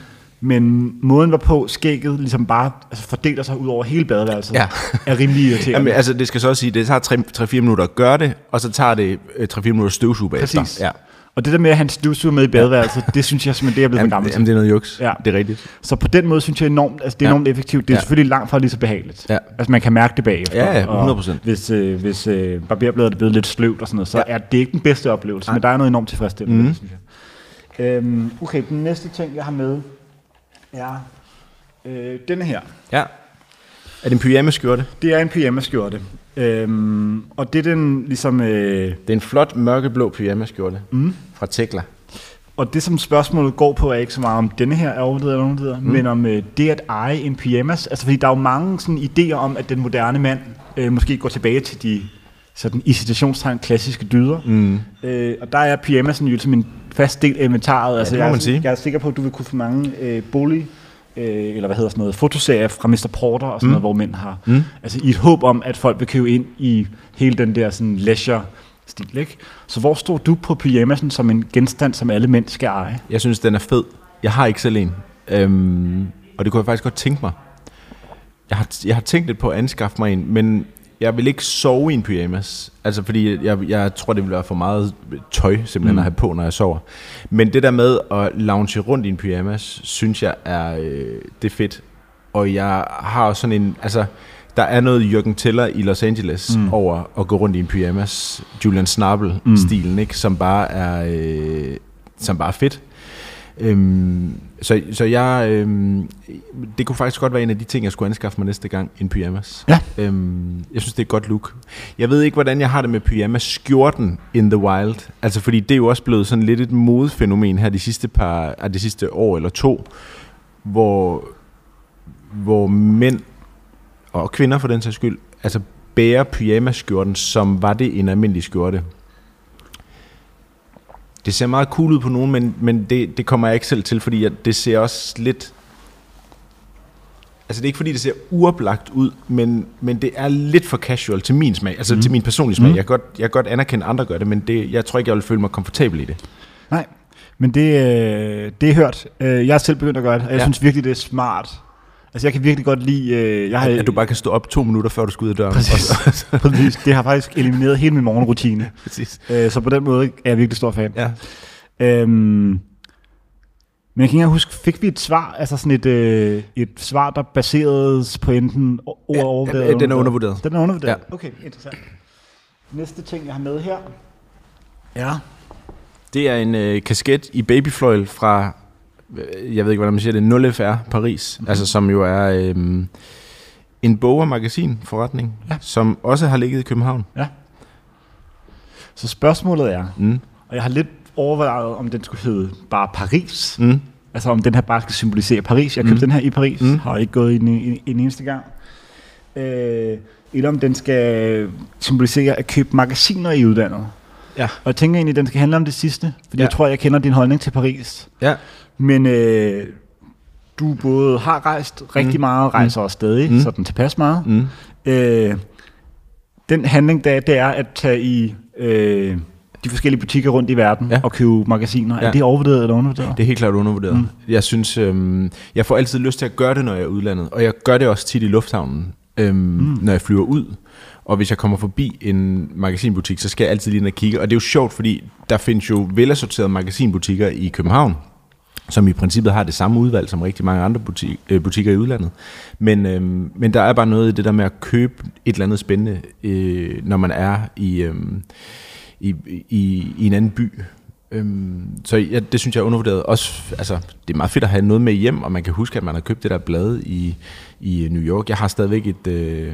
Men måden, hvorpå skægget ligesom bare altså fordeler sig ud over hele badeværelset, Ja. er rimelig irriterende. Jamen, altså, det skal så også sige, det tager 3-4 minutter at gøre det, og så tager det øh, 3-4 minutter støvsuge bagefter. Præcis. Ja. Og det der med at have en støvsuger med i badeværelset, det synes jeg simpelthen, det er blevet Jamen, for gammelt. jamen, det er noget juks. Ja. Det er rigtigt. Så på den måde synes jeg enormt, altså det er Ja. enormt effektivt. Det er Ja. selvfølgelig langt fra lige så behageligt. Ja. Altså man kan mærke det bagefter. Ja, ja, og 100%. Hvis, øh, hvis øh, barberbladet er blevet lidt sløvt og sådan noget, så Ja. er det ikke den bedste oplevelse, men der er noget enormt tilfredsstillende, mm. synes jeg. Øhm, okay, den næste ting, jeg har med, er øh, denne her. Ja. Er det en pyjamaskjorte? Det er en pyjamaskjorte. Øhm, og det er den ligesom... Øh, Det er en flot mørkeblå pyjamaskjorte mm. fra Tekla. Og det, som spørgsmålet går på, er ikke så meget om denne her er overvurderet eller undervurderet, mm. men om øh, det at eje en pyjamas. Altså, fordi der er jo mange sådan, idéer om, at den moderne mand øh, måske går tilbage til de sådan, i citationstegn klassiske dyder. Mm. Øh, og der er pyjamasen jo som en fast del af inventaret. altså, det må jeg, er man sige. jeg er sikker på, at du vil kunne få mange øh, bolig øh, eller hvad hedder sådan noget, fotoserier fra Mr. Porter og sådan mm. noget, hvor mænd har. Mm. Altså i et håb om, at folk vil købe ind i hele den der sådan leisure stil, ikke? Så hvor står du på pyjamasen som en genstand, som alle mænd skal eje? Jeg synes, den er fed. Jeg har ikke selv en. Øhm, og det kunne jeg faktisk godt tænke mig. Jeg har, jeg har tænkt lidt på at anskaffe mig en, men jeg vil ikke sove i en pyjamas. Altså fordi jeg, jeg tror, det vil være for meget tøj simpelthen mm. at have på, når jeg sover. Men det der med at lounge rundt i en pyjamas, synes jeg er, øh, det er fedt. Og jeg har også sådan en, altså der er noget Jürgen Teller i Los Angeles mm. over at gå rundt i en pyjamas, Julian Snabel-stilen, mm. ikke, som bare er, øh, som bare er fedt. Øhm, så, så jeg, øhm, det kunne faktisk godt være en af de ting, jeg skulle anskaffe mig næste gang, en pyjamas. Ja. Øhm, jeg synes, det er et godt look. Jeg ved ikke, hvordan jeg har det med pyjamas-skjorten in the wild. Altså, fordi det er jo også blevet sådan lidt et modefænomen her de sidste, par, ah, de sidste år eller to, hvor, hvor mænd og kvinder for den sags skyld, altså bærer pyjamaskjorten, som var det en almindelig skjorte. Det ser meget cool ud på nogen, men, men det, det kommer jeg ikke selv til, fordi jeg, det ser også lidt... Altså det er ikke fordi, det ser uoplagt ud, men, men det er lidt for casual til min smag, altså mm. til min personlige smag. Mm. Jeg, kan godt, jeg kan godt anerkende, at andre gør det, men det, jeg tror ikke, jeg vil føle mig komfortabel i det. Nej, men det, øh, det er hørt. Øh, jeg er selv begyndt at gøre det, og jeg. Ja. synes virkelig, det er smart Altså, jeg kan virkelig godt lide... Øh, jeg har, At du bare kan stå op to minutter, før du skal ud af døren. Præcis. Og <laughs> Præcis. Det har faktisk elimineret hele min morgenrutine. <laughs> Præcis. Øh, så på den måde er jeg virkelig stor fan. Ja. Øhm, men jeg kan ikke huske, fik vi et svar, altså sådan et, øh, et svar, der baseredes på enten ord Ja, overvurderet ja, den er undervurderet. Den er undervurderet? Ja. Okay, interessant. Næste ting, jeg har med her. Ja. Det er en øh, kasket i babyfløjl fra, jeg ved ikke, hvordan man siger det, 0FR Paris, mm-hmm. altså som jo er øh, en bog- og magasinforretning, Ja. som også har ligget i København. Så spørgsmålet er, Mm. og jeg har lidt overvejet, om den skulle hedde bare Paris. Mm. Altså om den her bare skal symbolisere Paris. Jeg købte Mm. den her i Paris, Mm. har ikke gået i den en, en eneste gang. Øh, eller om den skal symbolisere at købe magasiner i udlandet. Ja. Og jeg tænker egentlig, at den skal handle om det sidste, fordi Ja. jeg tror, jeg kender din holdning til Paris. Ja. Men øh, du både har rejst rigtig Mm. meget, rejser også stadig, Mm. sådan tilpas meget. Mm. Øh, den handling, der, det er at tage i øh, de forskellige butikker rundt i verden Ja. og købe magasiner. Ja. Er det overvurderet eller undervurderet? Det er helt klart undervurderet. Mm. Mm. Jeg synes, øhm, jeg får altid lyst til at gøre det, når jeg er udlandet. Og jeg gør det også tit i lufthavnen, øhm, mm. når jeg flyver ud. Og hvis jeg kommer forbi en magasinbutik, så skal jeg altid lige ind og kigge. Og det er jo sjovt, fordi der findes jo velassorterede magasinbutikker i København, som i princippet har det samme udvalg som rigtig mange andre butik, øh, butikker i udlandet. Men, øh, men der er bare noget i det der med at købe et eller andet spændende, øh, når man er i, øh, i, i, i en anden by. Øhm, så ja, det synes jeg er undervurderet. Også, altså, det er meget fedt at have noget med hjem, og man kan huske, at man har købt det der blad i, i New York. Jeg har stadigvæk et... Øh,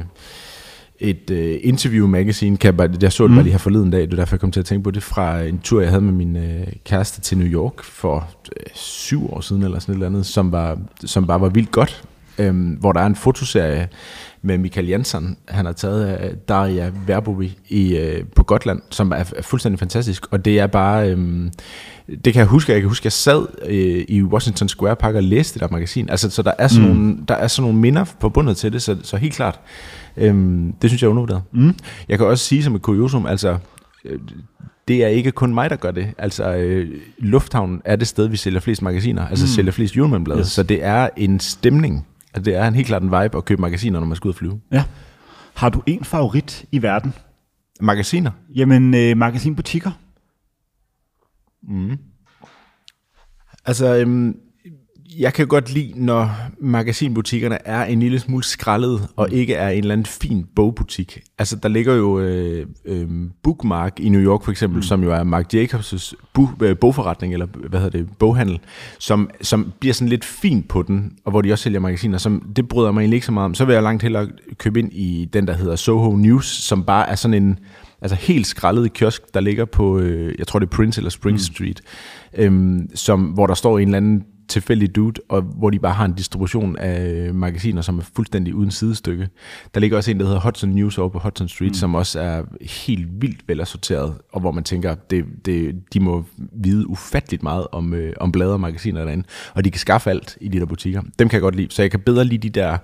et øh, interview magazine, kan jeg, bare, jeg så det Mm. bare lige her forleden dag, det er derfor jeg kom til at tænke på det, fra en tur, jeg havde med min øh, kæreste til New York for øh, syv år siden, eller sådan et eller andet, som, var, som bare var vildt godt, øhm, hvor der er en fotoserie med Michael Jansson, han har taget af Daria Verbovi i, øh, på Gotland, som er, er fuldstændig fantastisk, og det er bare, øhm, det kan jeg huske, jeg kan huske, jeg sad øh, i Washington Square Park og læste det der magasin, altså så der er sådan, Mm. nogle, der er sådan nogle minder forbundet til det, så, så helt klart, øhm, det synes jeg er undervurderet. Mm. Jeg kan også sige som et kuriosum, altså, øh, det er ikke kun mig, der gør det. Altså, øh, Lufthavnen er det sted, vi sælger flest magasiner, altså Mm. sælger flest julemandblade. Yes. Så det er en stemning. Altså, det er en helt klart en vibe at købe magasiner, når man skal ud og flyve. Ja. Har du en favorit i verden? Magasiner? Jamen, øh, magasinbutikker. Mm. Altså, øhm, jeg kan godt lide, når magasinbutikkerne er en lille smule skrællet, og ikke er en eller anden fin bogbutik. Altså, der ligger jo øh, øh, Bookmark i New York for eksempel, mm. som jo er Mark Jacobs' bu, øh, bogforretning, eller hvad hedder det, boghandel, som, som bliver sådan lidt fint på den, og hvor de også sælger magasiner, som det bryder mig egentlig ikke så meget om. Så vil jeg langt hellere købe ind i den, der hedder Soho News, som bare er sådan en altså helt skrællet kiosk, der ligger på, øh, jeg tror det er Prince eller Spring mm. Street, øhm, som, hvor der står en eller anden tilfældig dude, og hvor de bare har en distribution af magasiner, som er fuldstændig uden sidestykke. Der ligger også en, der hedder Hudson News over på Hudson Street, mm. som også er helt vildt velassorteret, og hvor man tænker, det, det, de må vide ufatteligt meget om, øh, om blade og magasiner derinde, og de kan skaffe alt i de der butikker. Dem kan jeg godt lide, så jeg kan bedre lide de der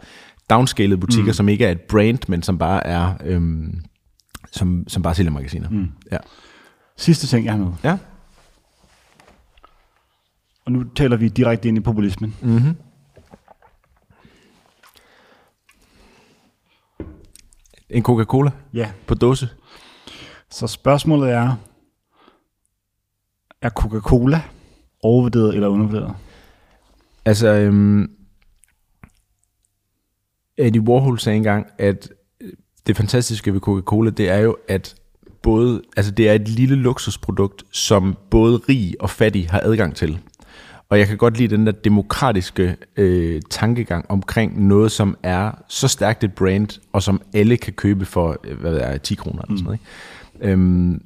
downscaled butikker, mm. som ikke er et brand, men som bare er... Øhm, som, som bare sælger magasiner. Mm. Ja. Sidste ting, jeg har med. Ja. Og nu taler vi direkte ind i populismen. Mm-hmm. En Coca-Cola Ja. på dåse. Så spørgsmålet er, er Coca-Cola overvurderet eller undervurderet? Altså, øhm, Eddie Warhol sagde engang, at det fantastiske ved Coca-Cola, det er jo, at både, altså det er et lille luksusprodukt, som både rig og fattig har adgang til. Og jeg kan godt lide den der demokratiske øh, tankegang omkring noget, som er så stærkt et brand, og som alle kan købe for, øh, hvad ved jeg, 10 kroner eller sådan noget. Ikke? Øhm,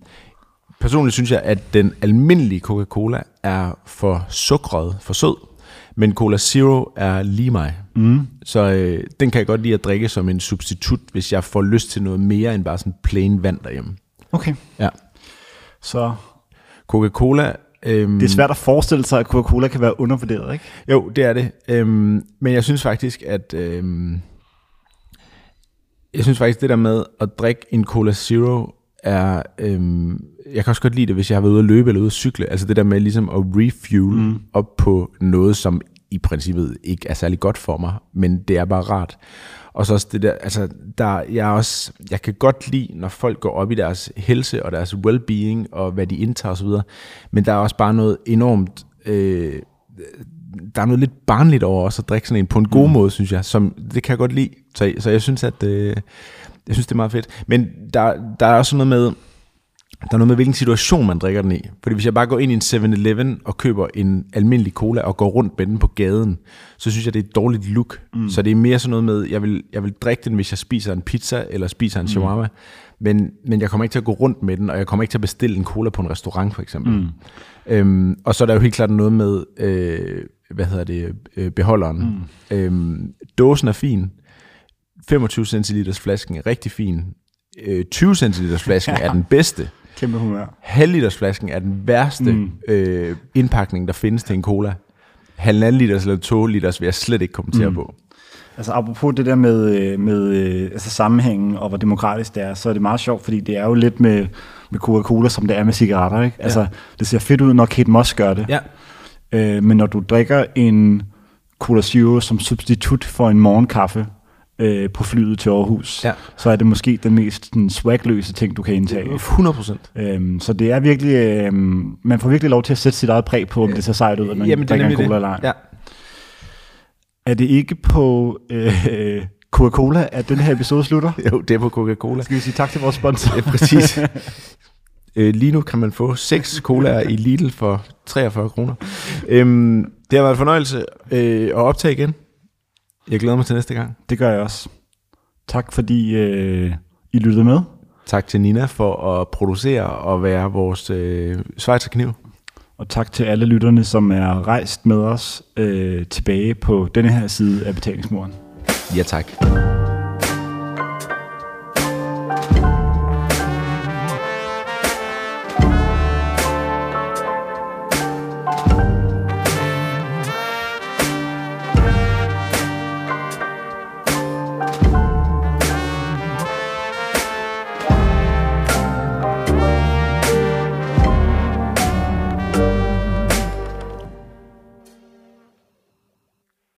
personligt synes jeg, at den almindelige Coca-Cola er for sukret, for sød, men Cola Zero er lige mig. Mm. Så øh, den kan jeg godt lide at drikke som en substitut, hvis jeg får lyst til noget mere end bare sådan plain vand derhjemme. Okay. Ja. Så Coca-Cola... Øhm, det er svært at forestille sig, at Coca-Cola kan være undervurderet, ikke? Jo, det er det. Øhm, men jeg synes faktisk, at... Øhm, jeg synes faktisk, det der med at drikke en Cola Zero er... Øhm, jeg kan også godt lide det, hvis jeg har været ude at løbe eller ude at cykle. Altså det der med ligesom at refuel mm. op på noget, som i princippet ikke er særlig godt for mig, men det er bare rart. Og så også det der, altså, der, jeg, også, jeg kan godt lide, når folk går op i deres helse og deres well-being, og hvad de indtager osv., men der er også bare noget enormt, øh, der er noget lidt barnligt over også at drikke sådan en på en god mm. måde, synes jeg, som det kan jeg godt lide. Så, så jeg synes, at øh, jeg synes, det er meget fedt. Men der, der er også noget med, der er noget med, hvilken situation man drikker den i. Fordi hvis jeg bare går ind i en 7-Eleven og køber en almindelig cola og går rundt med den på gaden, så synes jeg, det er et dårligt look. Mm. Så det er mere sådan noget med, jeg vil, jeg vil drikke den, hvis jeg spiser en pizza eller spiser en mm. shawarma. Men, men jeg kommer ikke til at gå rundt med den, og jeg kommer ikke til at bestille en cola på en restaurant, for eksempel. Mm. Øhm, og så er der jo helt klart noget med, øh, hvad hedder det, øh, beholderen. Mm. Øhm, dåsen er fin. 25 centiliters flasken er rigtig fin. Øh, 20 centiliters flasken <laughs> er den bedste. Kæmpe humør. Halvliters flasken er den værste mm. øh, indpakning, der findes til en cola. Halvanden liters eller to liters vil jeg slet ikke kommentere mm. på. Altså apropos det der med, øh, med øh, altså sammenhængen og hvor demokratisk det er, så er det meget sjovt, fordi det er jo lidt med, med Coca-Cola, som det er med cigaretter. Ikke? Altså, det ser fedt ud, når Kate Moss gør det. Ja. Øh, men når du drikker en Cola Zero som substitut for en morgenkaffe, øh, på flyet til Aarhus, Ja. så er det måske den mest sådan, swagløse ting, du kan indtage. 100 procent. Øhm, så det er virkelig, øhm, man får virkelig lov til at sætte sit eget præg på, om det ser sejt ud, at man Jamen, er drikker en cola det. eller ej. Ja. Er det ikke på øh, Coca-Cola, at den her episode slutter? <laughs> Jo, det er på Coca-Cola. Skal vi sige tak til vores sponsor? Ja, præcis. <laughs> øh, lige nu kan man få 6 colaer i Lidl for 43 kroner. Øhm, det har været en fornøjelse øh, at optage igen. Jeg glæder mig til næste gang. det gør jeg også. Tak fordi øh, I lyttede med. Tak til Nina for at producere og være vores øh, svejserkniv. Og tak til alle lytterne, som er rejst med os øh, tilbage på denne her side af betalingsmuren. Ja, tak.